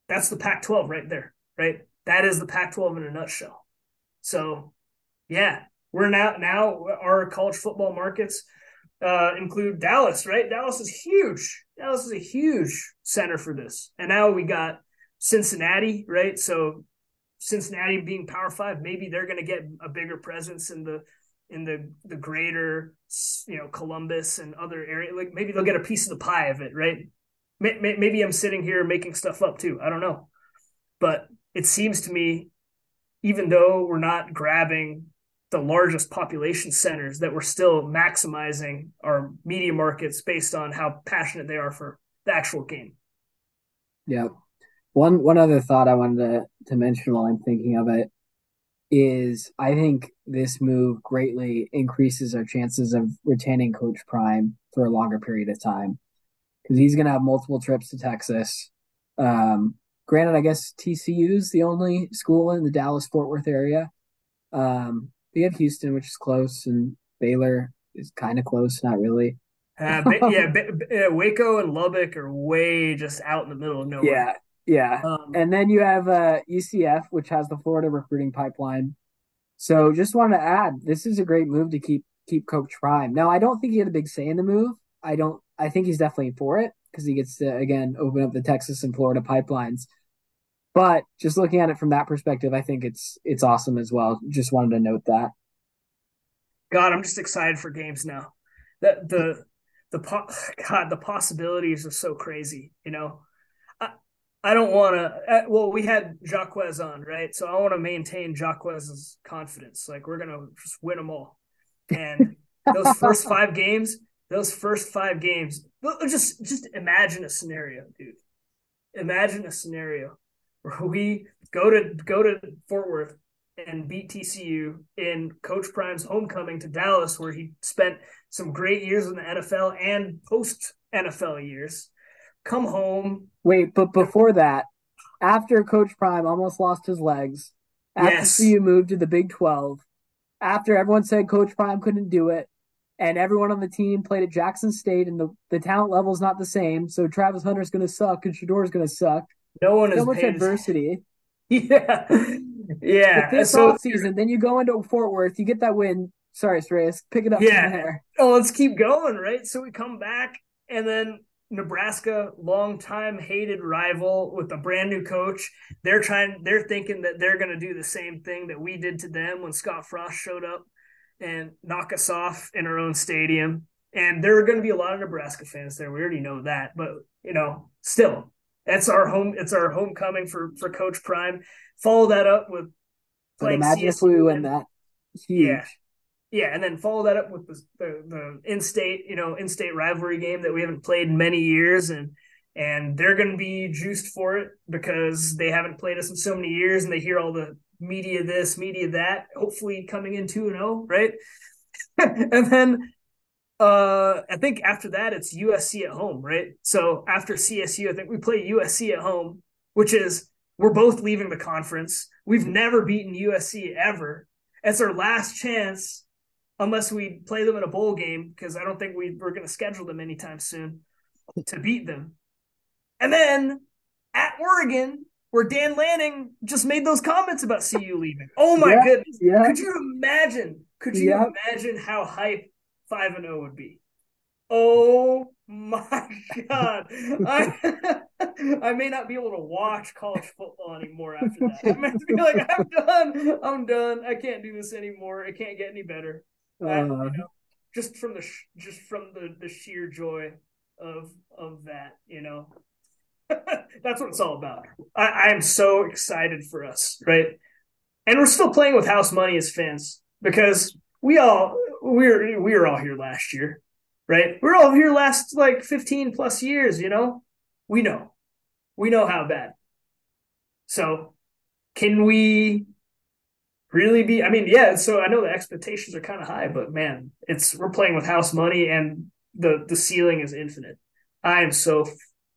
That's the Pac 12 right there, right? That is the Pac 12 in a nutshell. So, yeah, we're now, now our college football markets uh, include Dallas, right? Dallas is huge. Dallas is a huge center for this. And now we got Cincinnati, right? So Cincinnati being Power Five, maybe they're going to get a bigger presence in the in the the greater you know Columbus and other area. Like maybe they'll get a piece of the pie of it, right? Maybe I'm sitting here making stuff up too. I don't know, but it seems to me, even though we're not grabbing the largest population centers, that we're still maximizing our media markets based on how passionate they are for the actual game. Yeah. One one other thought I wanted to, to mention while I'm thinking of it is I think this move greatly increases our chances of retaining Coach Prime for a longer period of time because he's going to have multiple trips to Texas. Um, granted, I guess TCU is the only school in the Dallas Fort Worth area. Um, we have Houston, which is close, and Baylor is kind of close, not really. Uh, yeah, Waco and Lubbock are way just out in the middle of nowhere. Yeah, yeah. Um, and then you have uh, UCF, which has the Florida recruiting pipeline. So just want to add, this is a great move to keep keep Coach Prime. Now, I don't think he had a big say in the move. I don't. I think he's definitely for it because he gets to again open up the Texas and Florida pipelines. But just looking at it from that perspective, I think it's it's awesome as well. Just wanted to note that. God, I'm just excited for games now. That the the po- God, the possibilities are so crazy. You know, I don't want to. Uh, well, we had Jaquez on, right? So I want to maintain Jaquez's confidence. Like we're gonna just win them all. And those first five games, those first five games, just just imagine a scenario, dude. Imagine a scenario where we go to go to Fort Worth and beat TCU in Coach Prime's homecoming to Dallas, where he spent some great years in the NFL and post NFL years come home. Wait, but before that, after Coach Prime almost lost his legs, after yes. CU moved to the Big 12, after everyone said Coach Prime couldn't do it, and everyone on the team played at Jackson State, and the, the talent level is not the same, so Travis Hunter's going to suck and Shedeur's going to suck. No one is so much adversity. Yeah, yeah. this so, off season, then you go into Fort Worth, you get that win. Sorry, Sreyas, pick it up. Yeah. Oh, let's keep going, right? So we come back, and then Nebraska, long-time hated rival with a brand new coach. They're trying. They're thinking that they're going to do the same thing that we did to them when Scott Frost showed up and knock us off in our own stadium. And there are going to be a lot of Nebraska fans there. We already know that, but you know, still, that's our home. It's our homecoming for for Coach Prime. Follow that up with. But imagine CSU if we win that. Huge. Yeah, yeah, and then follow that up with the, the, the in-state, you know, in-state rivalry game that we haven't played in many years, and and they're going to be juiced for it because they haven't played us in so many years, and they hear all the media this, media that. Hopefully, coming in two and zero, oh, right? and then uh, I think after that it's USC at home, right? So after CSU, I think we play USC at home, which is we're both leaving the conference. We've never beaten USC ever. It's our last chance unless we play them in a bowl game, because I don't think we, we're going to schedule them anytime soon to beat them. And then at Oregon, where Dan Lanning just made those comments about CU leaving. Oh my yeah, goodness. Yeah. Could you imagine? Could you yeah. imagine how hype 5 and 0 would be? Oh my god. I I may not be able to watch college football anymore after that. I might be like, I'm done. I'm done. I can't do this anymore. It can't get any better. That, uh, you know, just from the sh- just from the the sheer joy of of that, you know. That's what it's all about. I, I am so excited for us, right? And we're still playing with house money as fans because we all we were we were all here last year, right? We are all here last like 15 plus years, you know? We know. We know how bad. So can we really be? I mean, yeah. So I know the expectations are kind of high, but man, it's we're playing with house money, and the the ceiling is infinite. I am so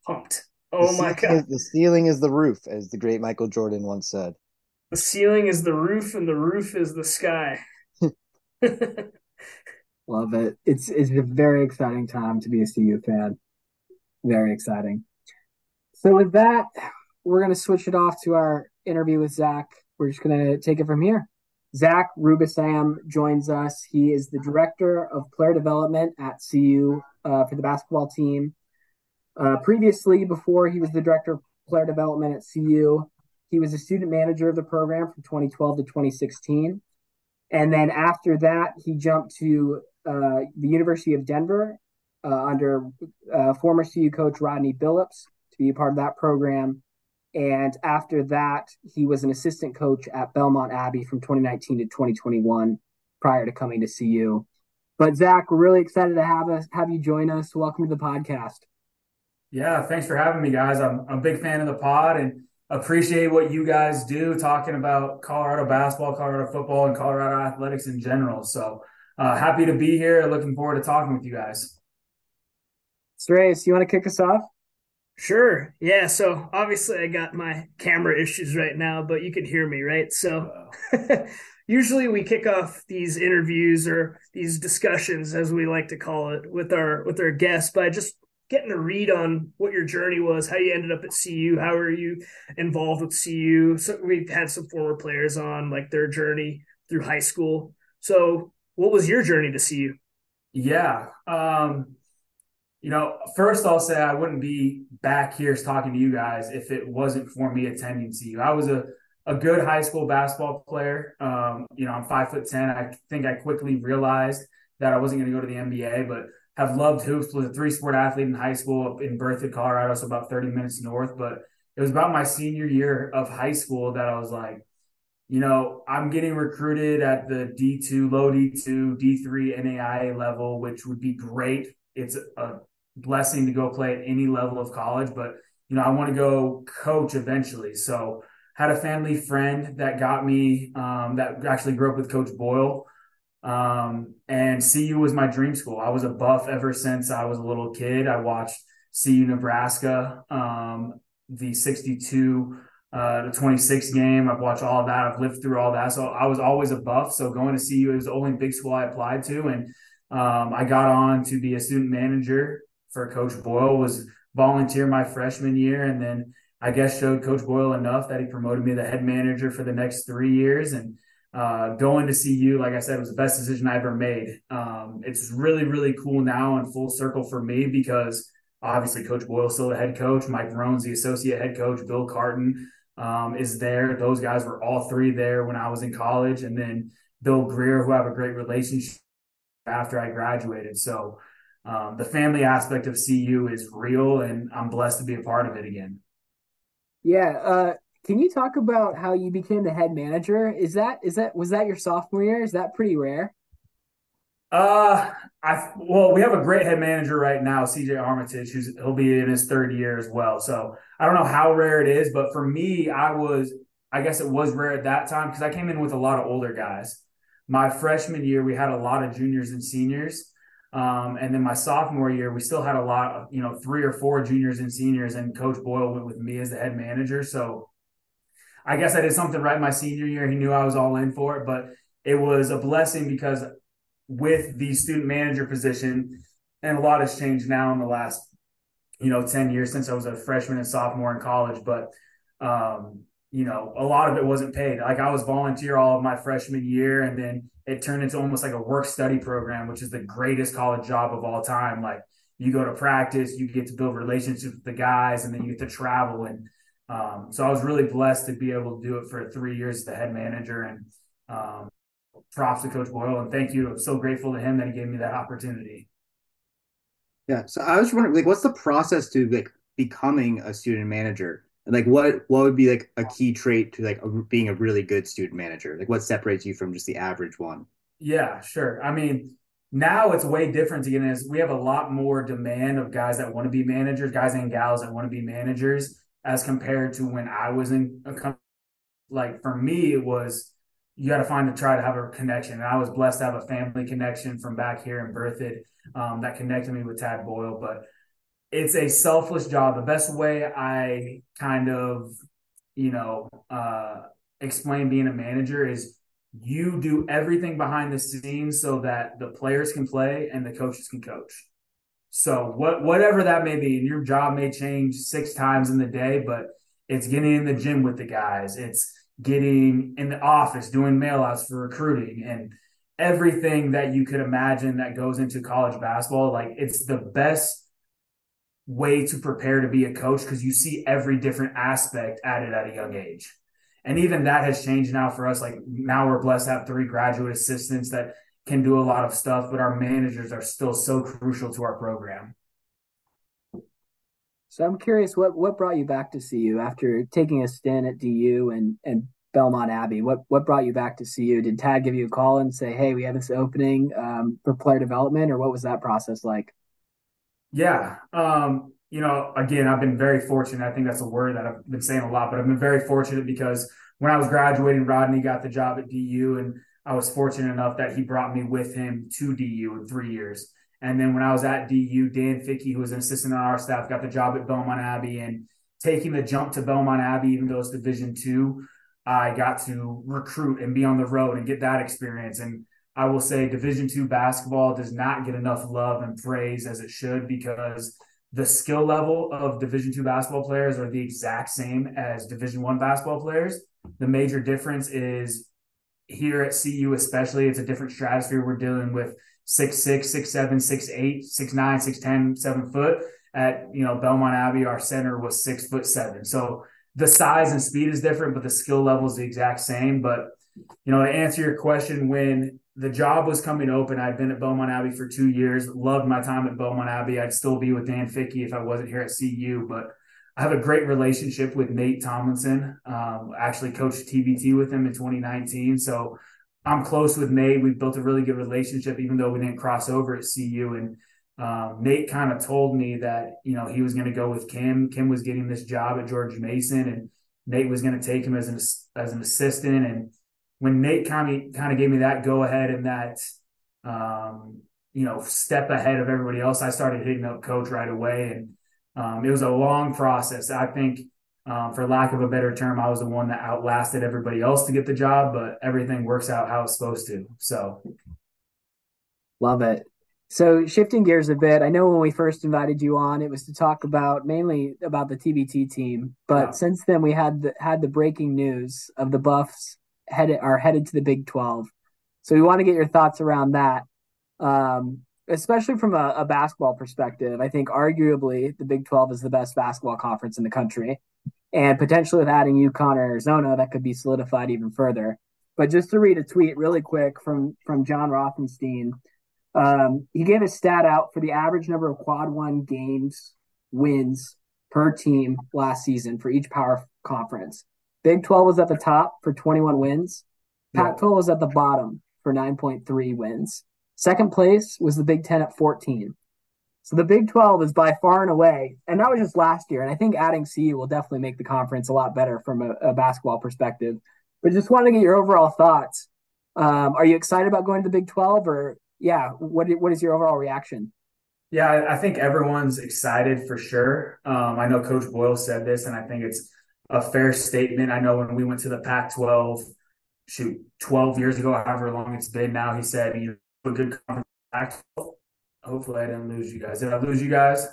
pumped. Oh The my god, the ceiling is the roof, as the great Michael Jordan once said. the ceiling is the roof, and the roof is the sky. Love it. It's it's a very exciting time to be a CU fan. Very exciting. So with that, we're gonna switch it off to our interview with Zach. We're just gonna take it from here. Zach Ruebesam joins us. He is the director of player development at CU uh, for the basketball team. Uh, previously, before he was the director of player development at CU, he was a student manager of the program from 2012 to 2016. And then after that, he jumped to uh, the University of Denver uh, under uh, former CU coach Rodney Billups to be a part of that program. And after that, he was an assistant coach at Belmont Abbey from 2019 to 2021 prior to coming to CU. But Zach, we're really excited to have us have you join us. Welcome to the podcast. Yeah, thanks for having me, guys. I'm, I'm a big fan of the pod and appreciate what you guys do talking about Colorado basketball, Colorado football, and Colorado athletics in general. So uh, happy to be here. Looking forward to talking with you guys. Sreyas, you want to kick us off? Sure. Yeah. So obviously, I got my camera issues right now, but you can hear me, right? So usually we kick off these interviews or these discussions, as we like to call it, with our with our guests by just getting a read on what your journey was, how you ended up at CU, how are you involved with CU. So we've had some former players on, like their journey through high school. So, what was your journey to CU? Yeah. Um, you know, first I'll say I wouldn't be back here talking to you guys if it wasn't for me attending CU. I was a, a good high school basketball player. Um, you know, I'm five foot ten. I think I quickly realized that I wasn't going to go to the NBA, but have loved hoops. Was a three sport athlete in high school in Berthoud, Colorado, so about 30 minutes north. But it was about my senior year of high school that I was like, you know, I'm getting recruited at the D2, low D2, D3 NAIA level, which would be great. It's a blessing to go play at any level of college, but you know, I want to go coach eventually. So had a family friend that got me um, that actually grew up with Coach Boyle. Um, and CU was my dream school. I was a buff ever since I was a little kid. I watched CU Nebraska, um, the 62 uh, the 26 game. I've watched all that. I've lived through all that. So I was always a buff. So going to CU, it was the only big school I applied to. And um, I got on to be a student manager for Coach Boyle, was volunteer my freshman year. And then I guess showed Coach Boyle enough that he promoted me to the head manager for the next three years. And uh, going to CU, like I said, was the best decision I ever made. Um, it's really, really cool now and full circle for me because obviously Coach Boyle still the head coach. Mike Rohn's the associate head coach. Bill Cartun um, is there. Those guys were all three there when I was in college. And then Bill Grier, who I have a great relationship after I graduated. So um, the family aspect of CU is real, and I'm blessed to be a part of it again. Yeah. Uh, can you talk about how you became the head manager? Is that is that was that your sophomore year? Is that pretty rare? Uh, I well, we have a great head manager right now, CJ Armitage, who's he'll be in his third year as well. So I don't know how rare it is, but for me, I was, I guess it was rare at that time because I came in with a lot of older guys. My freshman year, we had a lot of juniors and seniors. Um, and then my sophomore year, we still had a lot of, you know, three or four juniors and seniors, and Coach Boyle went with me as the head manager. So I guess I did something right my senior year. He knew I was all in for it, but it was a blessing because with the student manager position, and a lot has changed now in the last, you know, 10 years since I was a freshman and sophomore in college, but um, you know, a lot of it wasn't paid. Like I was volunteer all of my freshman year, and then it turned into almost like a work study program, which is the greatest college job of all time. Like you go to practice, you get to build relationships with the guys, and then you get to travel. And um, so I was really blessed to be able to do it for three years as the head manager. And um, props to Coach Boyle, and thank you. I'm so grateful to him that he gave me that opportunity. Yeah. So I was wondering, like, what's the process to like becoming a student manager? And like, what what would be like a key trait to like a, being a really good student manager? Like, what separates you from just the average one? Yeah, sure. I mean, now it's way different again. Is we have a lot more demand of guys that want to be managers, guys and gals that want to be managers, as compared to when I was in a company like for me, it was you got to find to try to have a connection. And I was blessed to have a family connection from back here in Berthoud um, that connected me with Tad Boyle. But it's a selfless job. The best way I kind of, you know, uh, explain being a manager is you do everything behind the scenes so that the players can play and the coaches can coach. So what whatever that may be, and your job may change six times in the day, but it's getting in the gym with the guys. It's getting in the office, doing mailouts for recruiting and everything that you could imagine that goes into college basketball. Like it's the best way to prepare to be a coach because you see every different aspect added at a young age. And even that has changed now for us. Like now we're blessed to have three graduate assistants that can do a lot of stuff, but our managers are still so crucial to our program. So I'm curious, what what brought you back to CU after taking a stint at DU and and Belmont Abbey? What what brought you back to CU? Did Tad give you a call and say, "Hey, we have this opening um, for player development," or what was that process like? Yeah, um, you know, again, I've been very fortunate. I think that's a word that I've been saying a lot, but I've been very fortunate because when I was graduating, Rodney got the job at DU, and I was fortunate enough that he brought me with him to DU in three years. And then when I was at DU, Dan Fickey, who was an assistant on our staff, got the job at Belmont Abbey and taking the jump to Belmont Abbey, even though it's Division two, I got to recruit and be on the road and get that experience. And I will say Division two basketball does not get enough love and praise as it should because the skill level of Division two basketball players are the exact same as Division one basketball players. The major difference is here at CU, especially, it's a different stratosphere. We're dealing with six six, six seven, six eight, six nine, six ten, seven foot. At you know Belmont Abbey, our center was six foot seven. So the size and speed is different, but the skill level is the exact same. But you know, to answer your question, when the job was coming open, I'd been at Belmont Abbey for two years. Loved my time at Belmont Abbey. I'd still be with Dan Fickey if I wasn't here at CU, but I have a great relationship with Nate Tomlinson. Um, actually, coached TBT with him in 2019, so I'm close with Nate. We've built a really good relationship, even though we didn't cross over at CU. And um, Nate kind of told me that you know he was going to go with Kim. Kim was getting this job at George Mason, and Nate was going to take him as an as an assistant. And when Nate kind of kind of gave me that go ahead and that um, you know step ahead of everybody else, I started hitting up Coach right away, and um, it was a long process. I think um, for lack of a better term, I was the one that outlasted everybody else to get the job, but everything works out how it's supposed to. So, love it. So, shifting gears a bit, I know when we first invited you on, it was to talk about mainly about the TBT team, but yeah. since then we had the, had the breaking news of the Buffs headed are headed to the Big Twelve. So, we want to get your thoughts around that. Um, especially from a, a, basketball perspective, I think arguably the Big 12 is the best basketball conference in the country and potentially with adding UConn or Arizona, that could be solidified even further. But just to read a tweet really quick from from John Rothstein, um, he gave a stat out for the average number of quad one games wins per team last season for each power conference. Big 12 was at the top for 21 wins. Pac 12 was at the bottom for 9.3 wins. Second place was the Big 10 at 14. So the Big 12 is by far and away, and that was just last year. And I think adding CU will definitely make the conference a lot better from a, a basketball perspective. But just want to get your overall thoughts. Um, are you excited about going to the Big 12 or yeah, what what is your overall reaction? Yeah, I think everyone's excited for sure. Um, I know Coach Boyle said this, and I think it's a fair statement. I know when we went to the Pac 12, shoot, 12 years ago, however long it's been now, he said, you know, a good conference Hopefully, I didn't lose you guys. Did I lose you guys?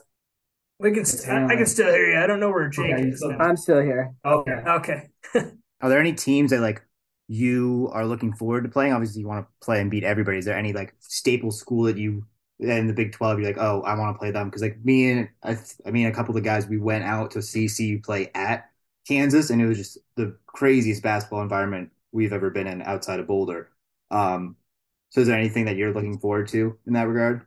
We can. St- I can still hear you. I don't know where Jake okay, is. I'm still here. Okay. Okay. are there any teams that like you are looking forward to playing? Obviously, you want to play and beat everybody. Is there any like staple school that you in the Big Twelve? You're like, oh, I want to play them because like me and I, I mean, a couple of the guys we went out to see CU play at Kansas, and it was just the craziest basketball environment we've ever been in outside of Boulder. Um, so, is there anything that you're looking forward to in that regard?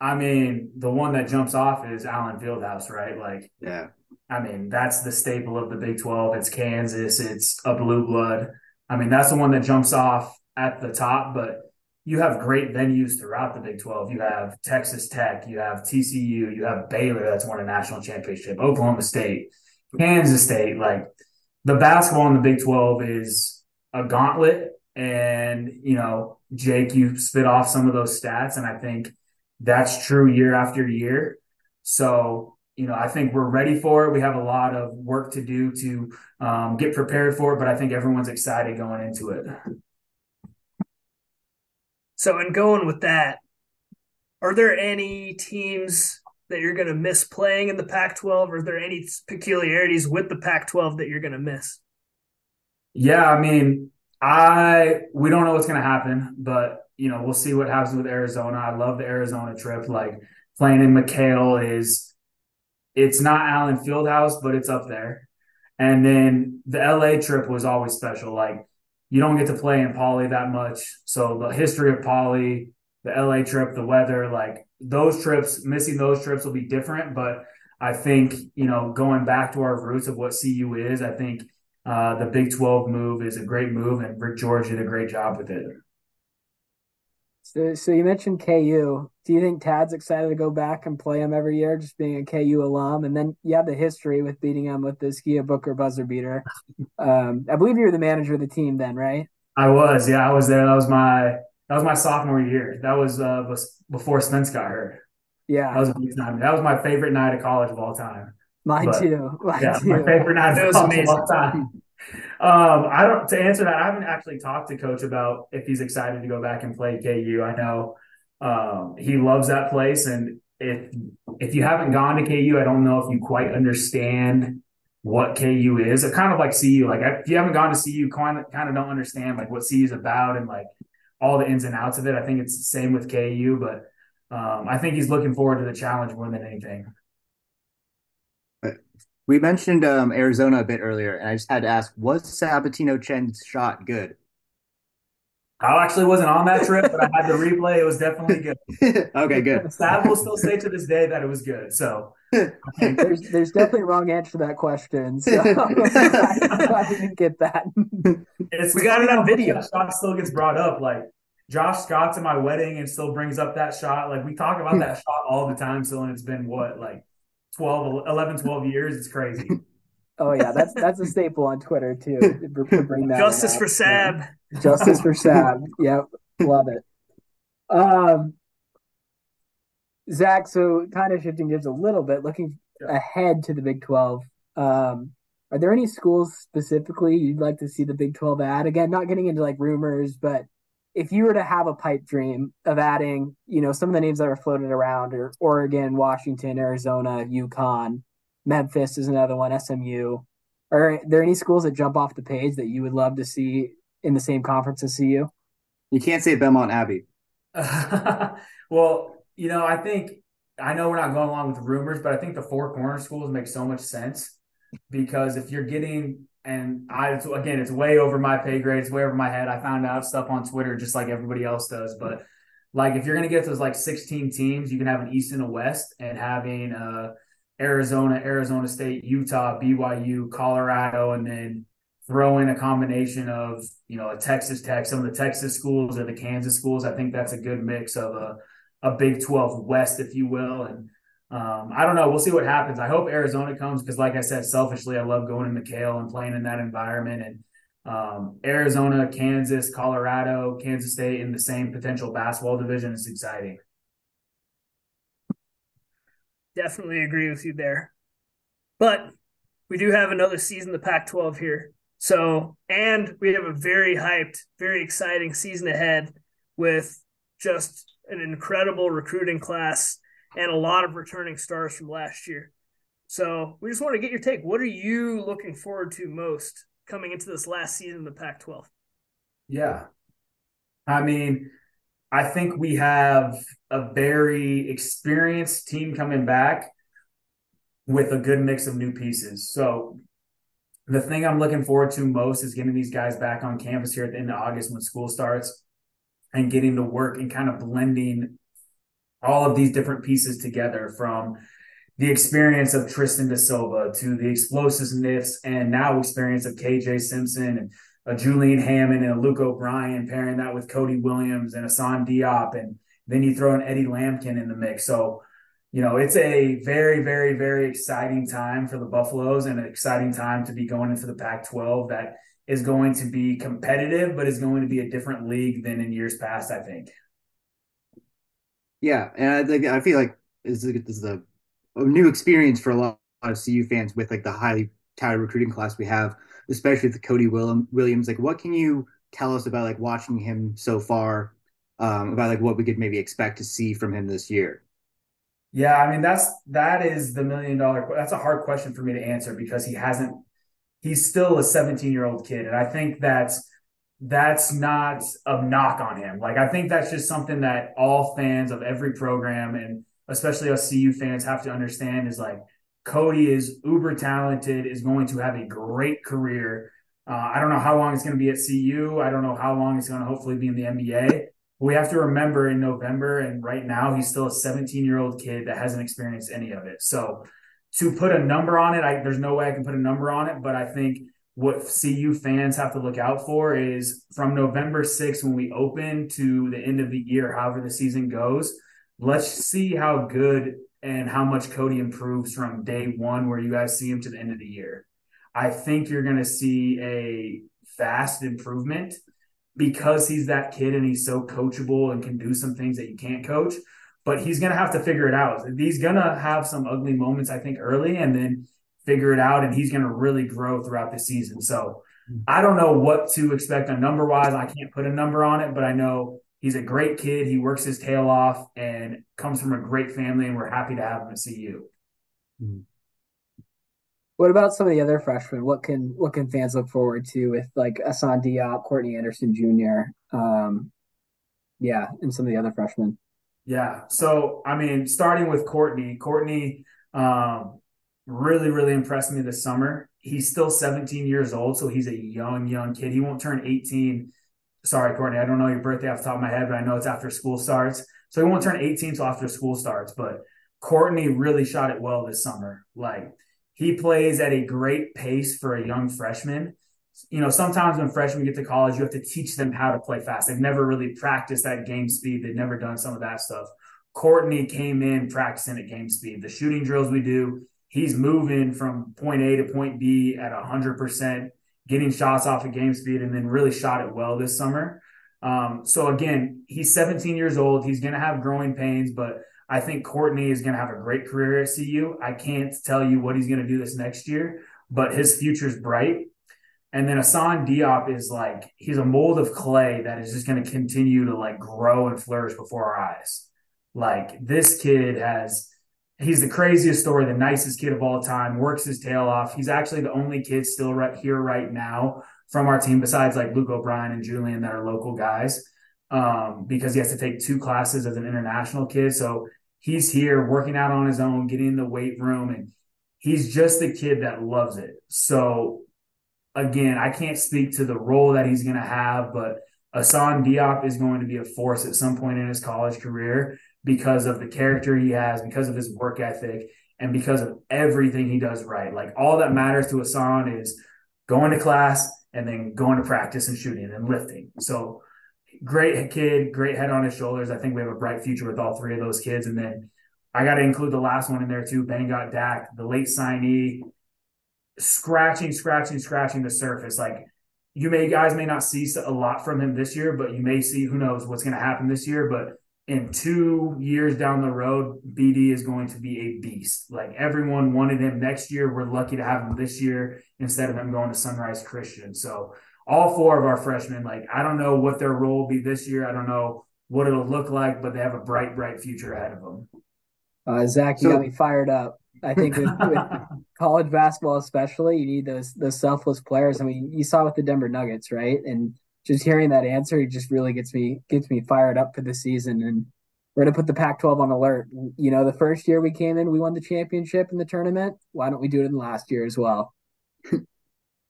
I mean, the one that jumps off is Allen Fieldhouse, right? Like, yeah. I mean, that's the staple of the Big 12. It's Kansas, it's a blue blood. I mean, that's the one that jumps off at the top, but you have great venues throughout the Big 12. You have Texas Tech, you have TCU, you have Baylor that's won a national championship, Oklahoma State, Kansas State. Like, the basketball in the Big 12 is a gauntlet. And, you know, Jake, you spit off some of those stats, and I think that's true year after year. So, you know, I think we're ready for it. We have a lot of work to do to um, get prepared for it, but I think everyone's excited going into it. So, in going with that, are there any teams that you're going to miss playing in the Pac 12? Or are there any peculiarities with the Pac 12 that you're going to miss? Yeah, I mean, I we don't know what's going to happen, but you know we'll see what happens with Arizona. I love the Arizona trip. Like playing in McKale is, it's not Allen Fieldhouse, but it's up there. And then the LA trip was always special. Like you don't get to play in Pauley that much, so the history of Pauley, the LA trip, the weather, like those trips, missing those trips will be different. But I think, you know, going back to our roots of what CU is, I think uh, the Big 12 move is a great move, and Rick George did a great job with it. So, so you mentioned KU. Do you think Tad's excited to go back and play him every year, just being a KU alum? And then you have the history with beating him with the Askia Booker buzzer beater. Um, I believe you were the manager of the team then, right? I was, yeah, I was there. That was my that was my sophomore year. That was uh, before Spence got hurt. Yeah, that was a big time. That was my favorite night of college of all time. Mine but, too. Mine yeah, too. my favorite night of college of all time. Um, I don't to answer that. I haven't actually talked to Coach about if he's excited to go back and play KU. I know um, he loves that place, and if if you haven't gone to KU, I don't know if you quite understand what KU is. It kind of like CU. Like if you haven't gone to CU, kind of kind of don't understand like what CU is about and like all the ins and outs of it. I think it's the same with KU, but um, I think he's looking forward to the challenge more than anything. We mentioned um, Arizona a bit earlier, and I just had to ask: Was Sabatino Chen's shot good? I actually wasn't on that trip, but I had the replay. It was definitely good. okay, good. Sab will still say to this day that it was good. So there's there's definitely a wrong answer to that question. So I, didn't get that. It's, we got it on video. That shot still gets brought up. Like Josh Scott's at my wedding and still brings up that shot. Like we talk about that shot all the time. So and it's been what like 12, 11, 12 years. It's crazy. Oh yeah, that's that's a staple on Twitter too. To bring that Justice for Sab. Justice for Sab. Yep, love it. Um, Zach, so kind of shifting gears a little bit, looking yeah. ahead to the Big Twelve. Um, are there any schools specifically you'd like to see the Big Twelve add? Again, not getting into like rumors, but if you were to have a pipe dream of adding, you know, some of the names that are floated around, or Oregon, Washington, Arizona, UConn, Memphis is another one, SMU. Are there any schools that jump off the page that you would love to see in the same conference as CU? You can't say Belmont Abbey. well, you know, I think I know we're not going along with rumors, but I think the four corner schools make so much sense because if you're getting and I again, it's way over my pay grade. It's way over my head. I found out stuff on Twitter just like everybody else does. But like, if you're gonna get those like 16 teams, you can have an East and a West, and having uh, Arizona, Arizona State, Utah, BYU, Colorado, and then throw in a combination of you know a Texas Tech, some of the Texas schools or the Kansas schools. I think that's a good mix of a a Big 12 West, if you will, and um, I don't know. We'll see what happens. I hope Arizona comes because, like I said, selfishly, I love going to McKale and playing in that environment. And um, Arizona, Kansas, Colorado, Kansas State in the same potential basketball division is exciting. Definitely agree with you there. But we do have another season, the Pac 12 here. So, and we have a very hyped, very exciting season ahead with just an incredible recruiting class and a lot of returning stars from last year. So we just want to get your take. What are you looking forward to most coming into this last season of the Pac 12? Yeah. I mean, I think we have a very experienced team coming back with a good mix of new pieces. So the thing I'm looking forward to most is getting these guys back on campus here at the end of August when school starts and getting to work and kind of blending all of these different pieces together from the experience of Tristan da Silva to the explosiveness and now experience of KJ Simpson and a Julian Hammond and a Luke O'Brien pairing that with Cody Williams and Hassan Diop. And then you throw an Eddie Lampkin in the mix. So you know, it's a very, very, very exciting time for the Buffaloes and an exciting time to be going into the Pac 12 that is going to be competitive, but is going to be a different league than in years past, I think. Yeah. And I think, I feel like this is a, a new experience for a lot of CU fans with like the highly touted recruiting class we have, especially with Cody Williams. Like, what can you tell us about like watching him so far? Um, about like what we could maybe expect to see from him this year. Yeah, I mean that's that is the million dollar. That's a hard question for me to answer because he hasn't. He's still a 17 year old kid, and I think that's that's not a knock on him. Like I think that's just something that all fans of every program and especially us CU fans have to understand is like Cody is uber talented, is going to have a great career. Uh, I don't know how long it's going to be at CU. I don't know how long it's going to hopefully be in the NBA. We have to remember in November, and right now, he's still a 17 year old kid that hasn't experienced any of it. So, to put a number on it, I, there's no way I can put a number on it, but I think what CU fans have to look out for is from November 6th when we open to the end of the year, however the season goes, let's see how good and how much Cody improves from day one, where you guys see him to the end of the year. I think you're going to see a fast improvement because he's that kid and he's so coachable and can do some things that you can't coach. But he's going to have to figure it out. He's going to have some ugly moments, I think, early and then figure it out. And he's going to really grow throughout the season. So I don't know what to expect on number wise. I can't put a number on it, but I know he's a great kid. He works his tail off and comes from a great family, and we're happy to have him at CU. Mm-hmm. What about some of the other freshmen? What can what can fans look forward to with like Assane Diop, Courtney Anderson Jr., um, yeah, and some of the other freshmen? Yeah. So I mean, starting with Courtney, Courtney um, really, really impressed me this summer. He's still 17 years old, so he's a young, young kid. He won't turn 18. Sorry, Courtney, I don't know your birthday off the top of my head, but I know it's after school starts. So he won't turn 18 until after school starts. But Courtney really shot it well this summer. Like he plays at a great pace for a young freshman. You know, sometimes when freshmen get to college, you have to teach them how to play fast. They've never really practiced that game speed. They've never done some of that stuff. Courtney came in practicing at game speed. The shooting drills we do, he's moving from point A to point B at 100%, getting shots off at game speed, and then really shot it well this summer. Um, so, again, he's 17 years old. He's going to have growing pains, but I think Courtney is going to have a great career at CU. I can't tell you what he's going to do this next year, but his future is bright. And then Assane Diop is like he's a mold of clay that is just going to continue to like grow and flourish before our eyes. Like this kid has he's the craziest story, the nicest kid of all time, works his tail off. He's actually the only kid still right here right now from our team besides like Luke O'Brien and Julian that are local guys. Um, because he has to take two classes as an international kid. So he's here working out on his own, getting in the weight room, and he's just a kid that loves it. So again, I can't speak to the role that he's going to have, but Assane Diop is going to be a force at some point in his college career because of the character he has, because of his work ethic, and because of everything he does right. Like all that matters to Assane is going to class and then going to practice and shooting and lifting. So great kid, great head on his shoulders. I think we have a bright future with all three of those kids. And then I got to include the last one in there too, Bangot Dak, the late signee, scratching, scratching, scratching the surface. Like you may guys may not see a lot from him this year, but you may see who knows what's going to happen this year. But in two years down the road, BD is going to be a beast. Like everyone wanted him next year. We're lucky to have him this year instead of him going to Sunrise Christian. So all four of our freshmen, like I don't know what their role will be this year. I don't know what it'll look like, but they have a bright, bright future ahead of them. Uh, Zach, you so, got me fired up. I think with, with, college basketball, especially, you need those those selfless players. I mean, you saw with the Denver Nuggets, right? And just hearing that answer, it just really gets me gets me fired up for the season. And we're gonna put the Pac-12 on alert. You know, the first year we came in, we won the championship in the tournament. Why don't we do it in the last year as well?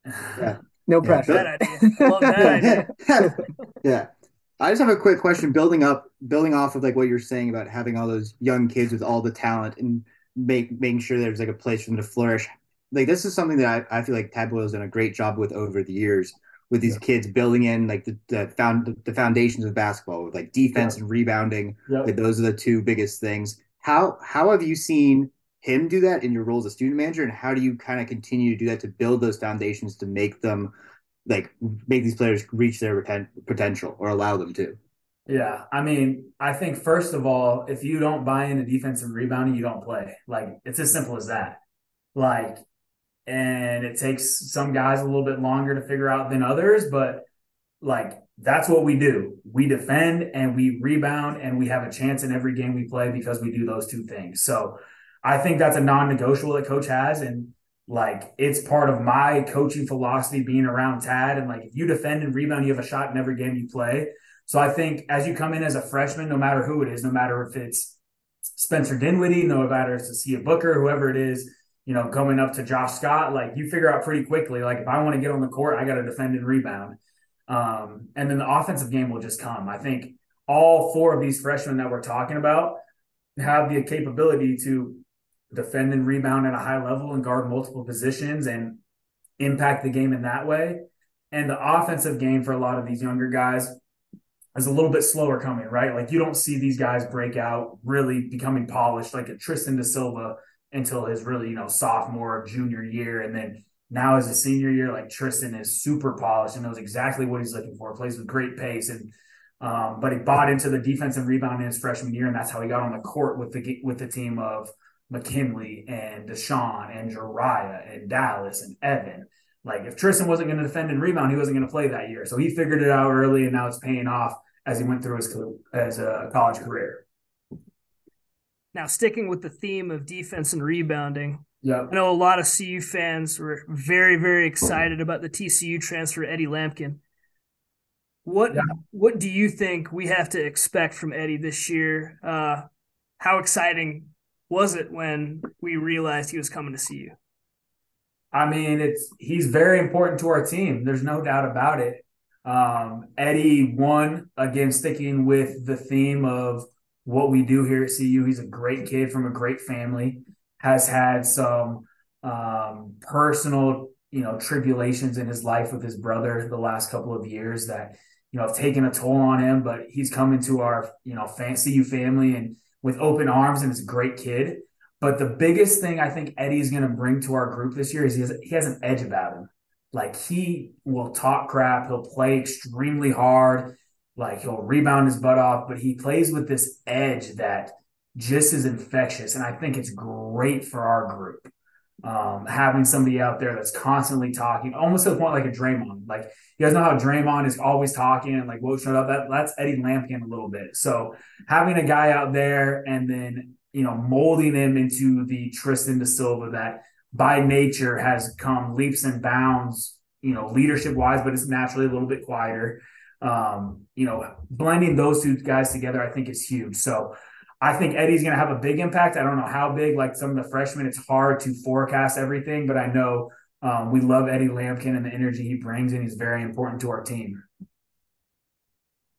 yeah. No pressure. Yeah, idea. Love that idea. yeah. I just have a quick question building up building off of like what you're saying about having all those young kids with all the talent and make making sure there's like a place for them to flourish. Like this is something that I, I feel like Tad has done a great job with over the years with these yeah. kids building in like the, the found the foundations of basketball with like defense yeah. and rebounding. Yeah. Like those are the two biggest things. how how have you seen him do that in your role as a student manager, and how do you kind of continue to do that to build those foundations to make them like make these players reach their poten- potential or allow them to? Yeah, I mean, I think first of all, if you don't buy into defense and rebounding, you don't play. Like it's as simple as that. Like, and it takes some guys a little bit longer to figure out than others, but like that's what we do. We defend and we rebound and we have a chance in every game we play because we do those two things. So I think that's a non-negotiable that coach has and like it's part of my coaching philosophy being around Tad and like if you defend and rebound you have a shot in every game you play. So I think as you come in as a freshman no matter who it is, no matter if it's Spencer Dinwiddie, no matter if it's Askia Booker, whoever it is, you know, coming up to Josh Scott, like you figure out pretty quickly like if I want to get on the court, I got to defend and rebound. Um, and then the offensive game will just come. I think all four of these freshmen that we're talking about have the capability to defend and rebound at a high level and guard multiple positions and impact the game in that way. And the offensive game for a lot of these younger guys is a little bit slower coming, right? Like you don't see these guys break out really becoming polished like a Tristan da Silva until his really, you know, sophomore, junior year. And then now as a senior year, like Tristan is super polished and knows exactly what he's looking for. Plays with great pace and um, but he bought into the defensive rebound in his freshman year, and that's how he got on the court with the with the team of McKinley and D'Shawn and Jeriah and Dallas and Evan. Like if Tristan wasn't going to defend and rebound, he wasn't going to play that year. So he figured it out early, and now it's paying off as he went through his as a college career. Now, sticking with the theme of defense and rebounding, yeah. I know a lot of CU fans were very, very excited about the TCU transfer Eddie Lampkin. What yeah. what do you think we have to expect from Eddie this year? Uh, how exciting was it when we realized he was coming to CU? I mean, it's he's very important to our team. There's no doubt about it. Um, Eddie won again, sticking with the theme of what we do here at CU. He's a great kid from a great family has had some um, personal, you know, tribulations in his life with his brother the last couple of years that you know have taken a toll on him. But he's come into our you know fan, CU family and with open arms, and is a great kid. But the biggest thing I think Eddie's going to bring to our group this year is he has, he has an edge about him. Like he will talk crap, he'll play extremely hard, like he'll rebound his butt off, but he plays with this edge that just is infectious. And I think it's great for our group. Um, having somebody out there that's constantly talking, almost to the point like a Draymond. Like you guys know how Draymond is always talking and like what showed up. That that's Eddie Lampkin a little bit. So having a guy out there and then you know molding him into the Tristan da Silva that by nature has come leaps and bounds, you know, leadership wise, but it's naturally a little bit quieter. Um, you know, blending those two guys together, I think is huge. So I think Eddie's going to have a big impact. I don't know how big. Like some of the freshmen, it's hard to forecast everything, but I know um, we love Eddie Lampkin and the energy he brings, and he's very important to our team.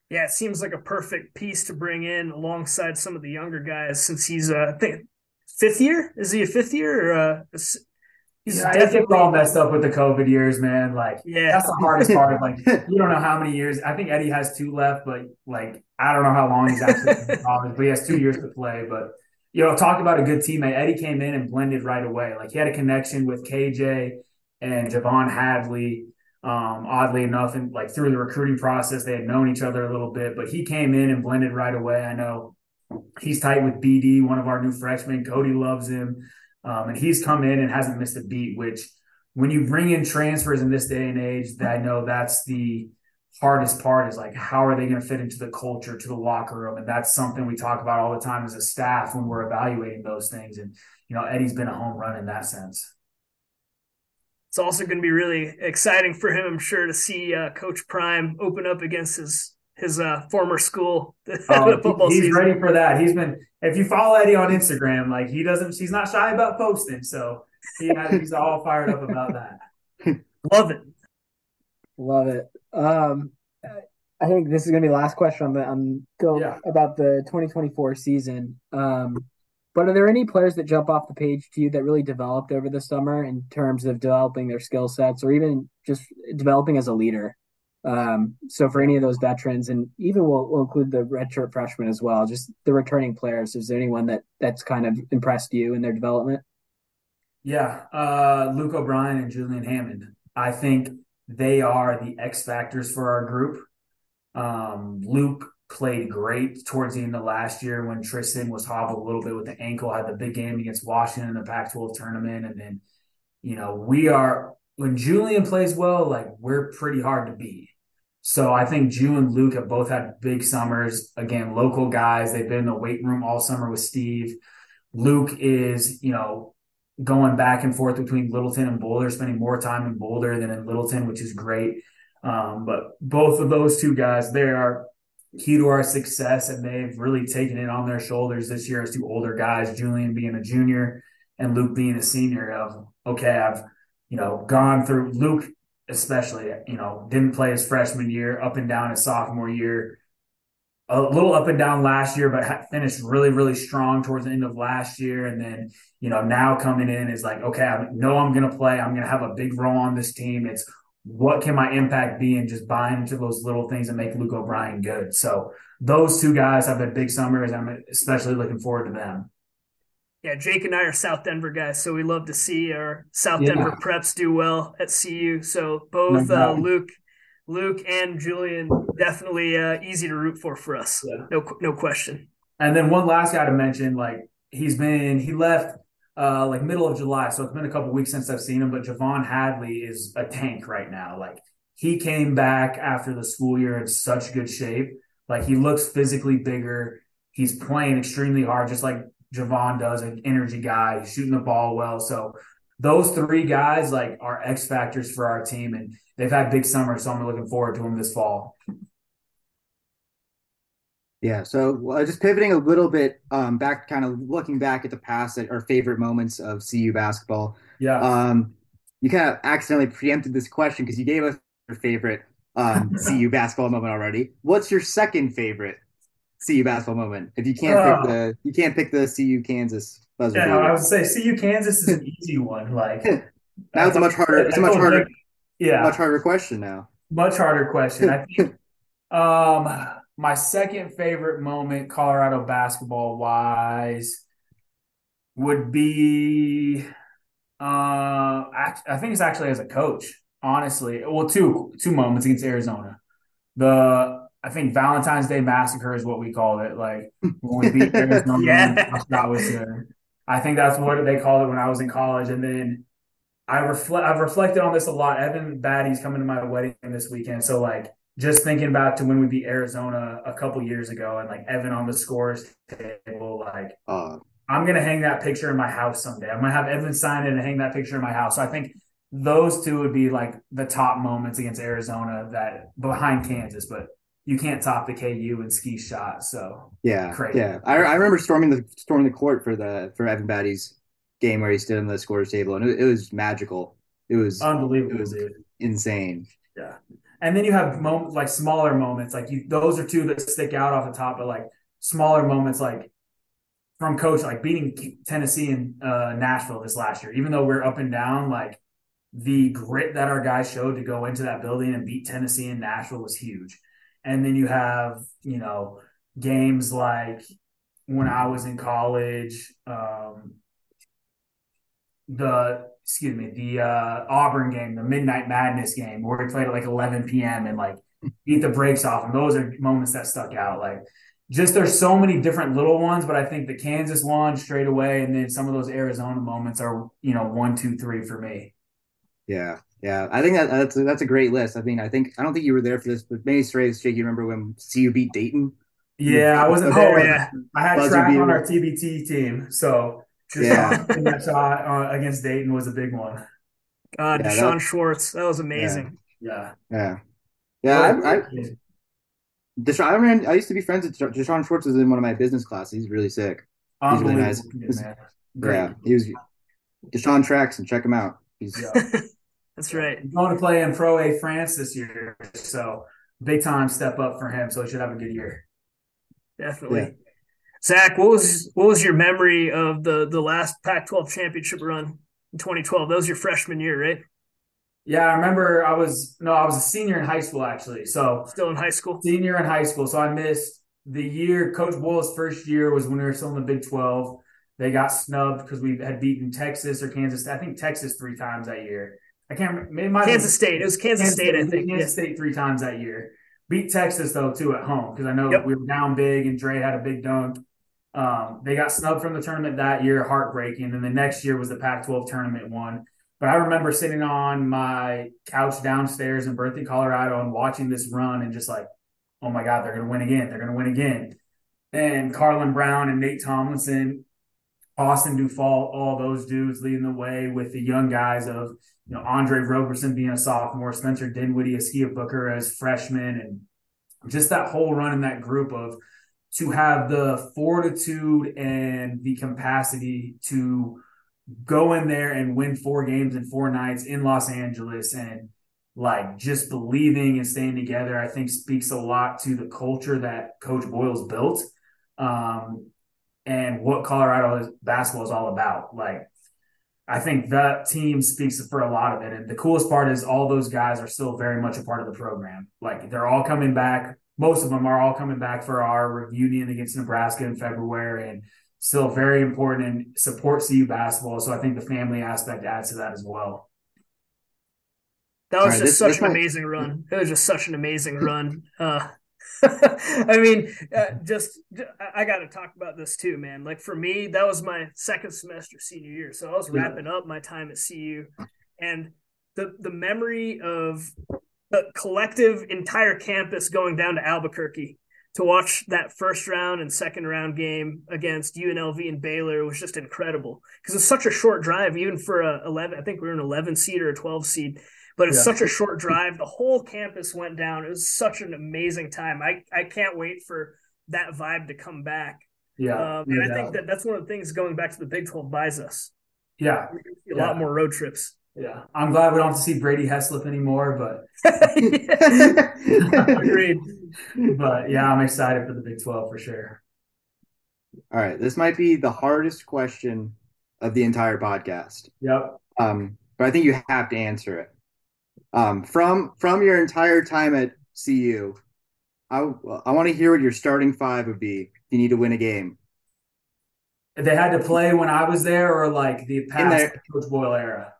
Yeah, it seems like a perfect piece to bring in alongside some of the younger guys since he's, uh, I think, fifth year. Is he a fifth year or uh, He's yeah, definitely all messed up with the COVID years, man. Like, yeah, that's the hardest part. Like, you don't know how many years. I think Eddie has two left, but like, I don't know how long he's actually in college, but he has two years to play. But you know, talk about a good teammate. Eddie came in and blended right away. Like, he had a connection with KJ and J'Vonne Hadley. Um, oddly enough, and like through the recruiting process, they had known each other a little bit, but he came in and blended right away. I know he's tight with BD, one of our new freshmen. Cody loves him. Um, and he's come in and hasn't missed a beat, which when you bring in transfers in this day and age, I know that's the hardest part is like, how are they going to fit into the culture, to the locker room? And that's something we talk about all the time as a staff when we're evaluating those things. And, you know, Eddie's been a home run in that sense. It's also going to be really exciting for him, I'm sure, to see uh, Coach Prime open up against his his uh, former school. Oh, he's season. ready for that. He's been. If you follow Eddie on Instagram, like he doesn't, he's not shy about posting. So he he's all fired up about that. Love it. Love it. Um, I think this is going to be the last question on the on go yeah. about the 2024 season. Um, but are there any players that jump off the page to you that really developed over the summer in terms of developing their skill sets or even just developing as a leader? Um, so for any of those veterans, and even we'll, we'll include the redshirt freshmen as well, just the returning players. Is there anyone that that's kind of impressed you in their development? Yeah, uh, Luke O'Brien and Julian Hammond. I think they are the X factors for our group. Um, Luke played great towards the end of last year when Tristan was hobbled a little bit with the ankle, had the big game against Washington in the Pac 12 tournament. And then, you know, we are, when Julian plays well, like we're pretty hard to beat. So I think Ju and Luke have both had big summers. Again, local guys. They've been in the weight room all summer with Steve. Luke is, you know, going back and forth between Littleton and Boulder, spending more time in Boulder than in Littleton, which is great. Um, but both of those two guys, they are key to our success, and they've really taken it on their shoulders this year as two older guys, Julian being a junior and Luke being a senior. Of okay, I've you know gone through Luke especially, you know, didn't play his freshman year, up and down his sophomore year, a little up and down last year, but finished really, really strong towards the end of last year. And then, you know, now coming in is like, okay, I know I'm going to play. I'm going to have a big role on this team. It's what can my impact be and just buying into those little things and make Luke O'Brien good. So those two guys have been big summers. I'm especially looking forward to them. Yeah, Jake and I are South Denver guys, so we love to see our South yeah. Denver preps do well at CU. So both no uh, Luke, Luke and Julian definitely uh, easy to root for for us. Yeah. No, no question. And then one last guy to mention, like he's been he left uh, like middle of July. So it's been a couple weeks since I've seen him. But J'Vonne Hadley is a tank right now. Like he came back after the school year in such good shape. Like he looks physically bigger. He's playing extremely hard, just like J'Vonne does, an energy guy, shooting the ball well. So those three guys like are X factors for our team, and they've had big summers. So I'm looking forward to them this fall. Yeah. So uh, just pivoting a little bit um, back, kind of looking back at the past at our favorite moments of CU basketball. Yeah. Um, you kind of accidentally preempted this question because you gave us your favorite um, CU basketball moment already. What's your second favorite CU basketball moment? If you can't uh, pick the, you can't pick the CU Kansas buzzer. Yeah, I would say CU Kansas is an easy one. Like now, it's a much harder. It's a much harder. Yeah, much harder question now. Much harder question. I think. um my second favorite moment, Colorado basketball wise, would be uh, I think it's actually as a coach. Honestly, well, two two moments against Arizona. The I think Valentine's Day massacre is what we called it. Like when we beat Arizona, yeah. that was there. I think that's what they called it when I was in college. And then I reflect I've reflected on this a lot. Evan Battey's coming to my wedding this weekend, so like just thinking back to when we beat Arizona a couple years ago and like Evan on the scores table, like uh, I'm gonna hang that picture in my house someday. I'm gonna have Evan sign it and hang that picture in my house. So I think those two would be like the top moments against Arizona that behind Kansas, but you can't top the KU and ski shot. So yeah, crazy. yeah. I, I remember storming the storming the court for the for Evan Battey's game where he stood on the scorer's table and it, it was magical. It was unbelievable. It was dude. insane. Yeah. And then you have moments like smaller moments, like you, those are two that stick out off the top, but like smaller moments, like from coach, like beating Tennessee and uh, Nashville this last year, even though we're up and down, like the grit that our guys showed to go into that building and beat Tennessee and Nashville was huge. And then you have, you know, games like when I was in college, um, the excuse me, the uh, Auburn game, the Midnight Madness game, where we played at like 11 p.m. and like beat the brakes off. And those are moments that stuck out. Like, just there's so many different little ones, but I think the Kansas one straight away, and then some of those Arizona moments are, you know, one, two, three for me. Yeah, yeah, I think that, that's a, that's a great list. I mean, I think I don't think you were there for this, but maybe Strays, Jake, you remember when CU beat Dayton? Yeah, I wasn't there. Oh, yeah. I had track on our TBT team, so yeah. that shot uh, against Dayton was a big one. God, yeah, D'Shawn that, Schwartz, that was amazing. Yeah, yeah, yeah. I, I, D'Shawn, I, ran, I used to be friends with D'Shawn Schwartz. Was in one of my business classes. He's really sick. He's really nice. yeah, he was. D'Shawn tracks and check him out. He's. Yeah. That's right. He's going to play in Pro A France this year, so big time step up for him. So he should have a good year. Definitely. Yeah. Zach, what was what was your memory of the the last Pac-12 championship run in 2012? That was your freshman year, right? Yeah, I remember I was no, I was a senior in high school actually. So Still in high school. senior in high school. So I missed the year. Coach Boyle's first year was when we were still in the Big Twelve. They got snubbed because we had beaten Texas or Kansas. I think Texas three times that year. I can't it might Kansas State. It was Kansas, State, I think. Kansas State three times that year. Beat Texas though too at home because I know Yep. we were down big and Dre had a big dunk. Um, they got snubbed from the tournament that year, heartbreaking. And then the next year was the Pac-12 tournament one. But I remember sitting on my couch downstairs in Berkley, Colorado, and watching this run and just like, oh my God, they're going to win again. They're going to win again. And Carlon Brown and Nate Tomlinson, Austin Dufault, all those dudes leading the way with the young guys of, you know, Andre Roberson being a sophomore, Spencer Dinwiddie, Askia Booker as freshman, and just that whole run in that group of to have the fortitude and the capacity to go in there and win four games in four nights in Los Angeles and like just believing and staying together, I think speaks a lot to the culture that Coach Boyle's built. Um, and what Colorado basketball is all about. Like, I think that team speaks for a lot of it. And the coolest part is all those guys are still very much a part of the program. Like, they're all coming back. Most of them are all coming back for our reunion against Nebraska in February and still very important and support CU basketball. So I think the family aspect adds to that as well. That was All right, just this- such this an might- amazing run. It was just such an amazing run. Uh, I mean, uh, just I- got to talk about this too, man. Like for me, that was my second semester senior year, so I was Yeah. wrapping up my time at CU, and the the memory of the collective entire campus going down to Albuquerque to watch that first round and second round game against UNLV and Baylor was just incredible because it's such a short drive, even for a eleven. I think we were an eleven seed or a twelve seed but it's Yeah. such a short drive. The whole campus went down. It was such an amazing time. I, I can't wait for that vibe to come back. Yeah. Um, and I think that that's one of the things going back to the Big 12 buys us. yeah. We're gonna see a Yeah. lot more road trips. Yeah. I'm glad we don't have to see Brady Heslip anymore, but Agreed. but yeah, I'm excited for the Big 12 for sure. All right, this might be the hardest question of the entire podcast. Yep. Um, but I think you have to answer it. Um, from from your entire time at CU, I I want to hear what your starting five would be if you need to win a game. If they had to play when I was there or like the past there. Coach Boyle era.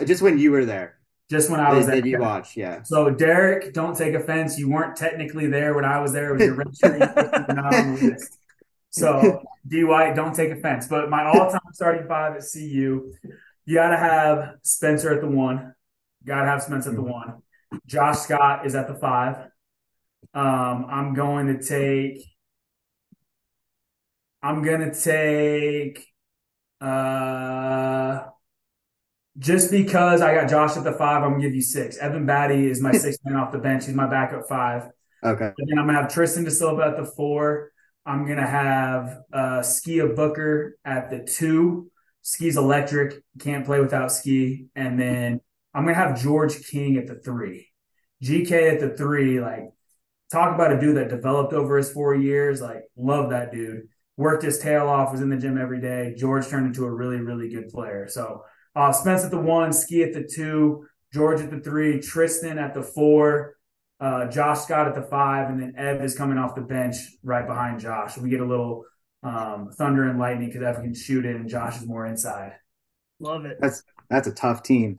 Uh, Just when you were there, Just when I was that, there. that you watched, yeah. So Derrick, don't take offense. You weren't technically there when I was there. It was your registry. You're not on the list. So D White, don't take offense. But my all-time starting five at CU, you gotta have Spencer at the one. Gotta have Spence at the one. Josh Scott is at the five. Um, I'm going to take. I'm gonna take. Uh, just because I got Josh at the five, I'm gonna give you six. Evan Battey is my sixth man off the bench. He's my backup five. Okay. And then I'm gonna have Tristan da Silva at the four. I'm gonna have uh, Askia Booker at the two. Ski's electric, can't play without Ski. And then I'm gonna have George King at the three. GK at the three. Like, talk about a dude that developed over his four years. Like, love that dude. Worked his tail off. Was in the gym every day. George turned into a really, really good player. So uh, Spence at the one, Ski at the two, George at the three, Tristan at the four uh, Josh Scott at the five, and then Ev is coming off the bench right behind Josh. We get a little um, thunder and lightning because Ev can shoot it, and Josh is more inside. Love it. That's a tough team.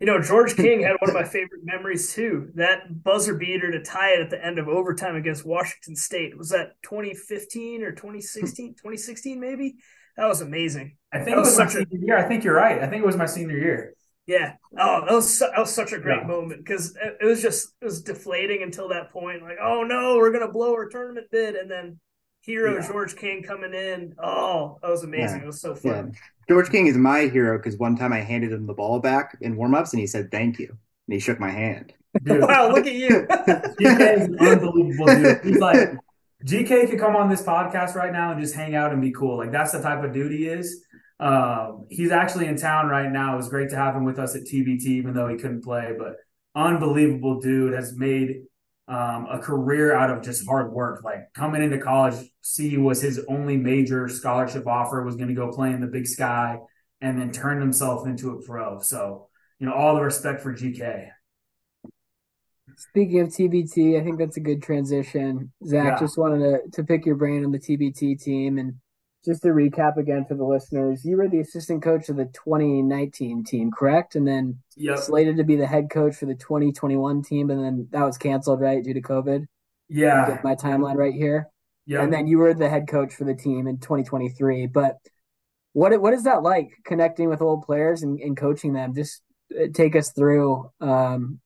You know, George King had one of my favorite memories too. That buzzer beater to tie it at the end of overtime against Washington State. Was that 2015 or 2016? 2016 maybe? That was amazing. I think That it was was my such a- senior year. I think you're right. I think it was my senior year. Yeah. Oh, that was that was such a great Yeah. moment because it, it was just it was deflating until that point. Like, oh no, we're gonna blow our tournament bid, and then hero Yeah. George King coming in. Oh, that was amazing. Yeah. It was so fun. George King is my hero because one time I handed him the ball back in warmups and he said thank you. And he shook my hand. Dude, Wow, look at you. GK is an unbelievable dude. He's like, GK could come on this podcast right now and just hang out and be cool. Like, that's the type of dude he is. Um, he's actually in town right now. It was great to have him with us at TBT, even though he couldn't play. But unbelievable dude has made um, a career out of just hard work. Like coming into college, C was his only major scholarship offer. Was going to go play in the Big Sky, and then turned himself into a pro. So you know, all the respect for GK. Speaking of TBT, I think that's a good transition. Zach, Yeah. just wanted to, to pick your brain on the TBT team. And just to recap again for the listeners, you were the assistant coach of the 2019 team, correct? And then Yep. slated to be the head coach for the 2021 team. And then that was canceled, right, due to COVID? Yeah. Get my timeline right here. Yeah, And then you were the head coach for the team in 2023. But what what is that like connecting with old players and, and coaching them? Just uh, take us through um,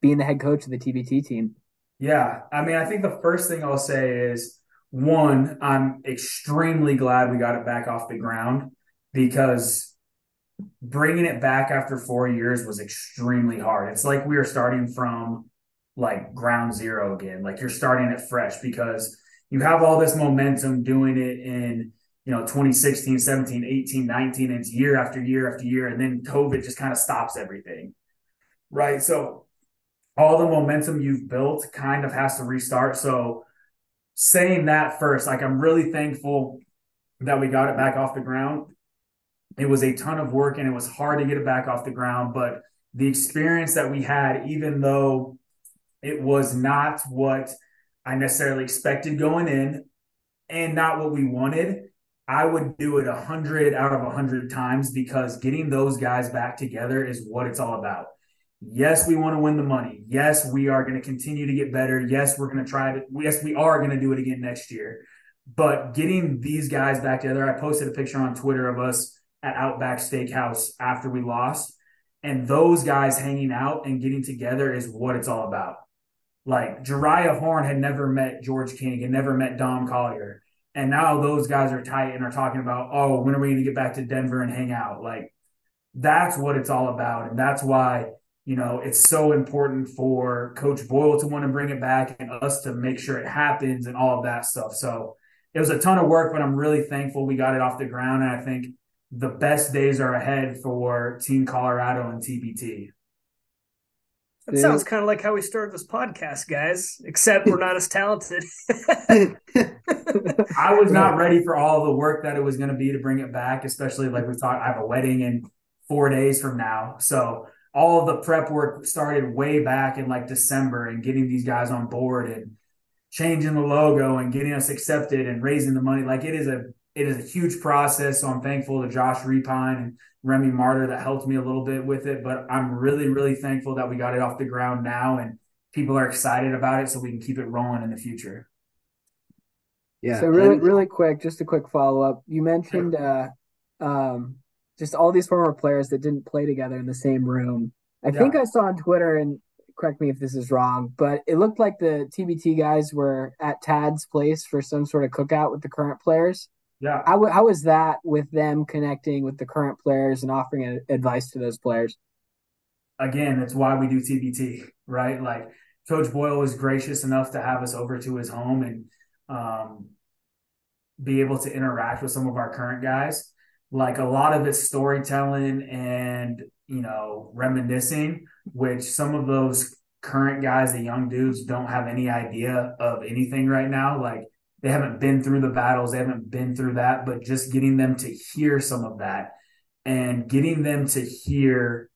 being the head coach of the TBT team. Yeah, I mean, I think the first thing I'll say is one, I'm extremely glad we got it back off the ground because bringing it back after four years was extremely hard. It's like we are starting from like ground zero again. Like you're starting it fresh because you have all this momentum doing it in, you know, 2016, 17, 18, 19, and it's year after year after year. And then COVID just kind of stops everything. Right. So all the momentum you've built kind of has to restart. So saying that first, like I'm really thankful that we got it back off the ground. It was a ton of work and it was hard to get it back off the ground, but the experience that we had, even though it was not what I necessarily expected going in and not what we wanted, I would do it a hundred out of a hundred times because getting those guys back together is what it's all about. Yes, we want to win the money. Yes, we are going to continue to get better. Yes, we're going to try to. Yes, we are going to do it again next year. But getting these guys back together, I posted a picture on Twitter of us at Outback Steakhouse after we lost, and those guys hanging out and getting together is what it's all about. Like Jeriah Horne had never met George King, had never met Dom Collier, and now those guys are tight and are talking about, oh, when are we going to get back to Denver and hang out? Like that's what it's all about, and that's why you know, it's so important for Coach Boyle to want to bring it back and us to make sure it happens and all of that stuff. So it was a ton of work, but I'm really thankful we got it off the ground. And I think the best days are ahead for Team Colorado and TBT. That sounds kind of like how we started this podcast, guys, except we're not as talented. I was not ready for all the work that it was going to be to bring it back, especially like we talked, I have a wedding in four days from now. So all of the prep work started way back in like December and getting these guys on board and changing the logo and getting us accepted and raising the money. Like it is a it is a huge process. So I'm thankful to Josh Repine and Remy Martyr that helped me a little bit with it. But I'm really, really thankful that we got it off the ground now and people are excited about it so we can keep it rolling in the future. Yeah. So really, really quick, just a quick follow up. You mentioned uh, um, just all these former players that didn't play together in the same room. I Yeah. think I saw on Twitter, and correct me if this is wrong, but it looked like the TBT guys were at Tad's place for some sort of cookout with the current players. Yeah. How, how was that with them connecting with the current players and offering advice to those players? again, that's why we do TBT, right? Like Coach Boyle was gracious enough to have us over to his home and um, be able to interact with some of our current guys. Like a lot of it's storytelling and, you know, reminiscing, which some of those current guys, the young dudes, don't have any idea of anything right now. Like they haven't been through the battles, they haven't been through that, but just getting them to hear some of that and getting them to hear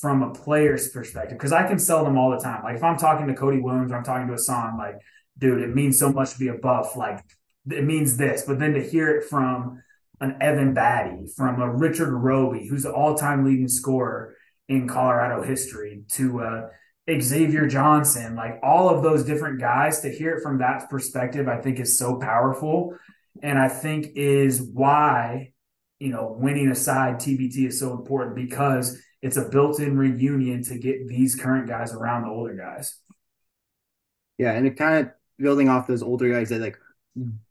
from a player's perspective because I can sell them all the time. Like if I'm talking to Cody Williams or I'm talking to Assane, like, dude, it means so much to be a buff. Like it means this, but then to hear it from an Evan Battey, from a Richard Roby, who's the all-time leading scorer in Colorado history, to uh, Xavier Johnson, like all of those different guys, to hear it from that perspective, I think is so powerful, and I think is why you know winning aside TBT is so important because it's a built-in reunion to get these current guys around the older guys. Yeah, and it kind of building off those older guys that like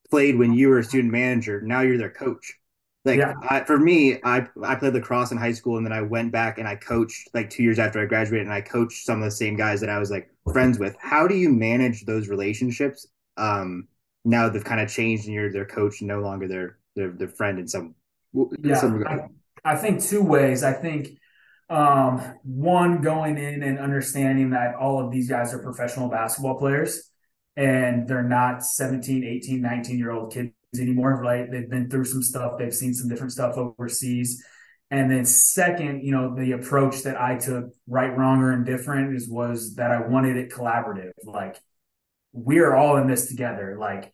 played when you were a student manager. Now you're their coach. Like Yeah. I, for me, I I played lacrosse in high school, and then I went back and I coached like two years after I graduated, and I coached some of the same guys that I was like friends with. How do you manage those relationships? Um, now they've kind of changed, and you're their coach, no longer their their their friend in some Yeah, some regard. I, I think two ways. I think um, one going in and understanding that all of these guys are professional basketball players and they're not 17, 18, 19 year old kids anymore, right? They've been through some stuff, they've seen some different stuff overseas. And then second, you know, the approach that I took, right, wrong, or indifferent, is was that I wanted it collaborative. Like we're all in this together. Like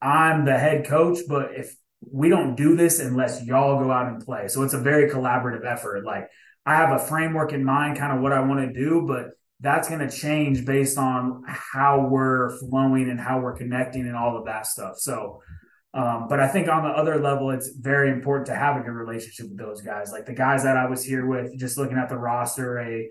I'm the head coach, but if we don't do this unless y'all go out and play. So it's a very collaborative effort. Like I have a framework in mind, kind of what I want to do, but that's going to change based on how we're flowing and how we're connecting and all of that stuff. So, um, but I think on the other level, it's very important to have a good relationship with those guys. Like the guys that I was here with, just looking at the roster, a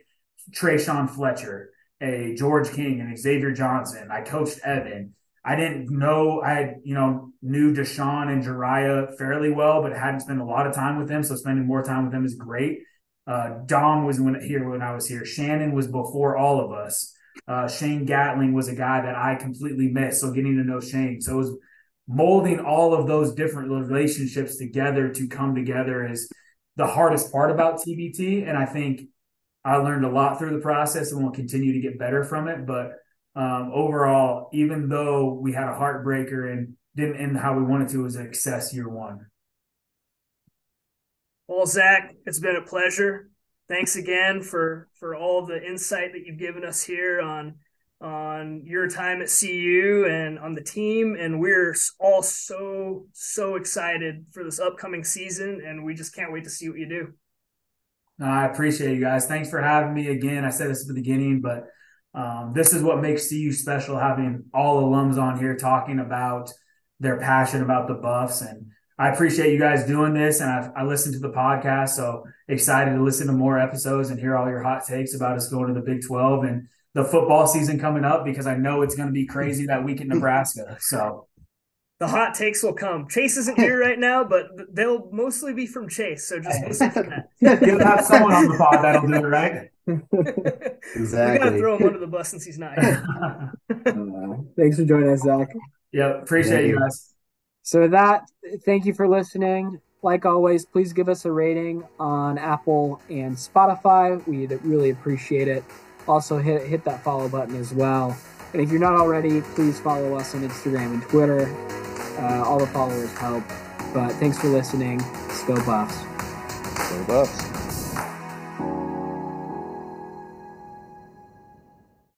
Tre'Shaun Fletcher, a George King, and Xavier Johnson. I coached Evan. I didn't know I you know, knew D'Shawn and Jeriah fairly well, but hadn't spent a lot of time with them. So spending more time with them is great. Uh, Dom was when, here when I was here. Shannon was before all of us. Uh, Shane Gatling was a guy that I completely missed. So getting to know Shane. So it was molding all of those different relationships together to come together is the hardest part about TBT. And I think I learned a lot through the process and will continue to get better from it. But um, overall, even though we had a heartbreaker and didn't end how we wanted to, it was a year one. Well, Zach, it's been a pleasure. Thanks again for for all the insight that you've given us here on on your time at CU and on the team. And we're all so so excited for this upcoming season, and we just can't wait to see what you do. I appreciate you guys. Thanks for having me again. I said this at the beginning, but um, this is what makes CU special having all alums on here talking about their passion about the Buffs. And I appreciate you guys doing this. And I, I listened to the podcast, so excited to listen to more episodes and hear all your hot takes about us going to the Big 12 and the football season coming up because I know it's going to be crazy that week in Nebraska. So the hot takes will come. Chase isn't here right now, but they'll mostly be from Chase. So just listen to that. You'll have someone on the pod that'll do it, right? Exactly. We gotta throw him under the bus since he's not here. Uh, thanks for joining us, Zach. yep. Appreciate you guys. So that, thank you for listening. Like always, please give us a rating on Apple and Spotify. We'd really appreciate it. Also, hit hit that follow button as well. And if you're not already, please follow us on Instagram and Twitter. Uh, all the followers help. But thanks for listening. Go Buffs. Go Buffs.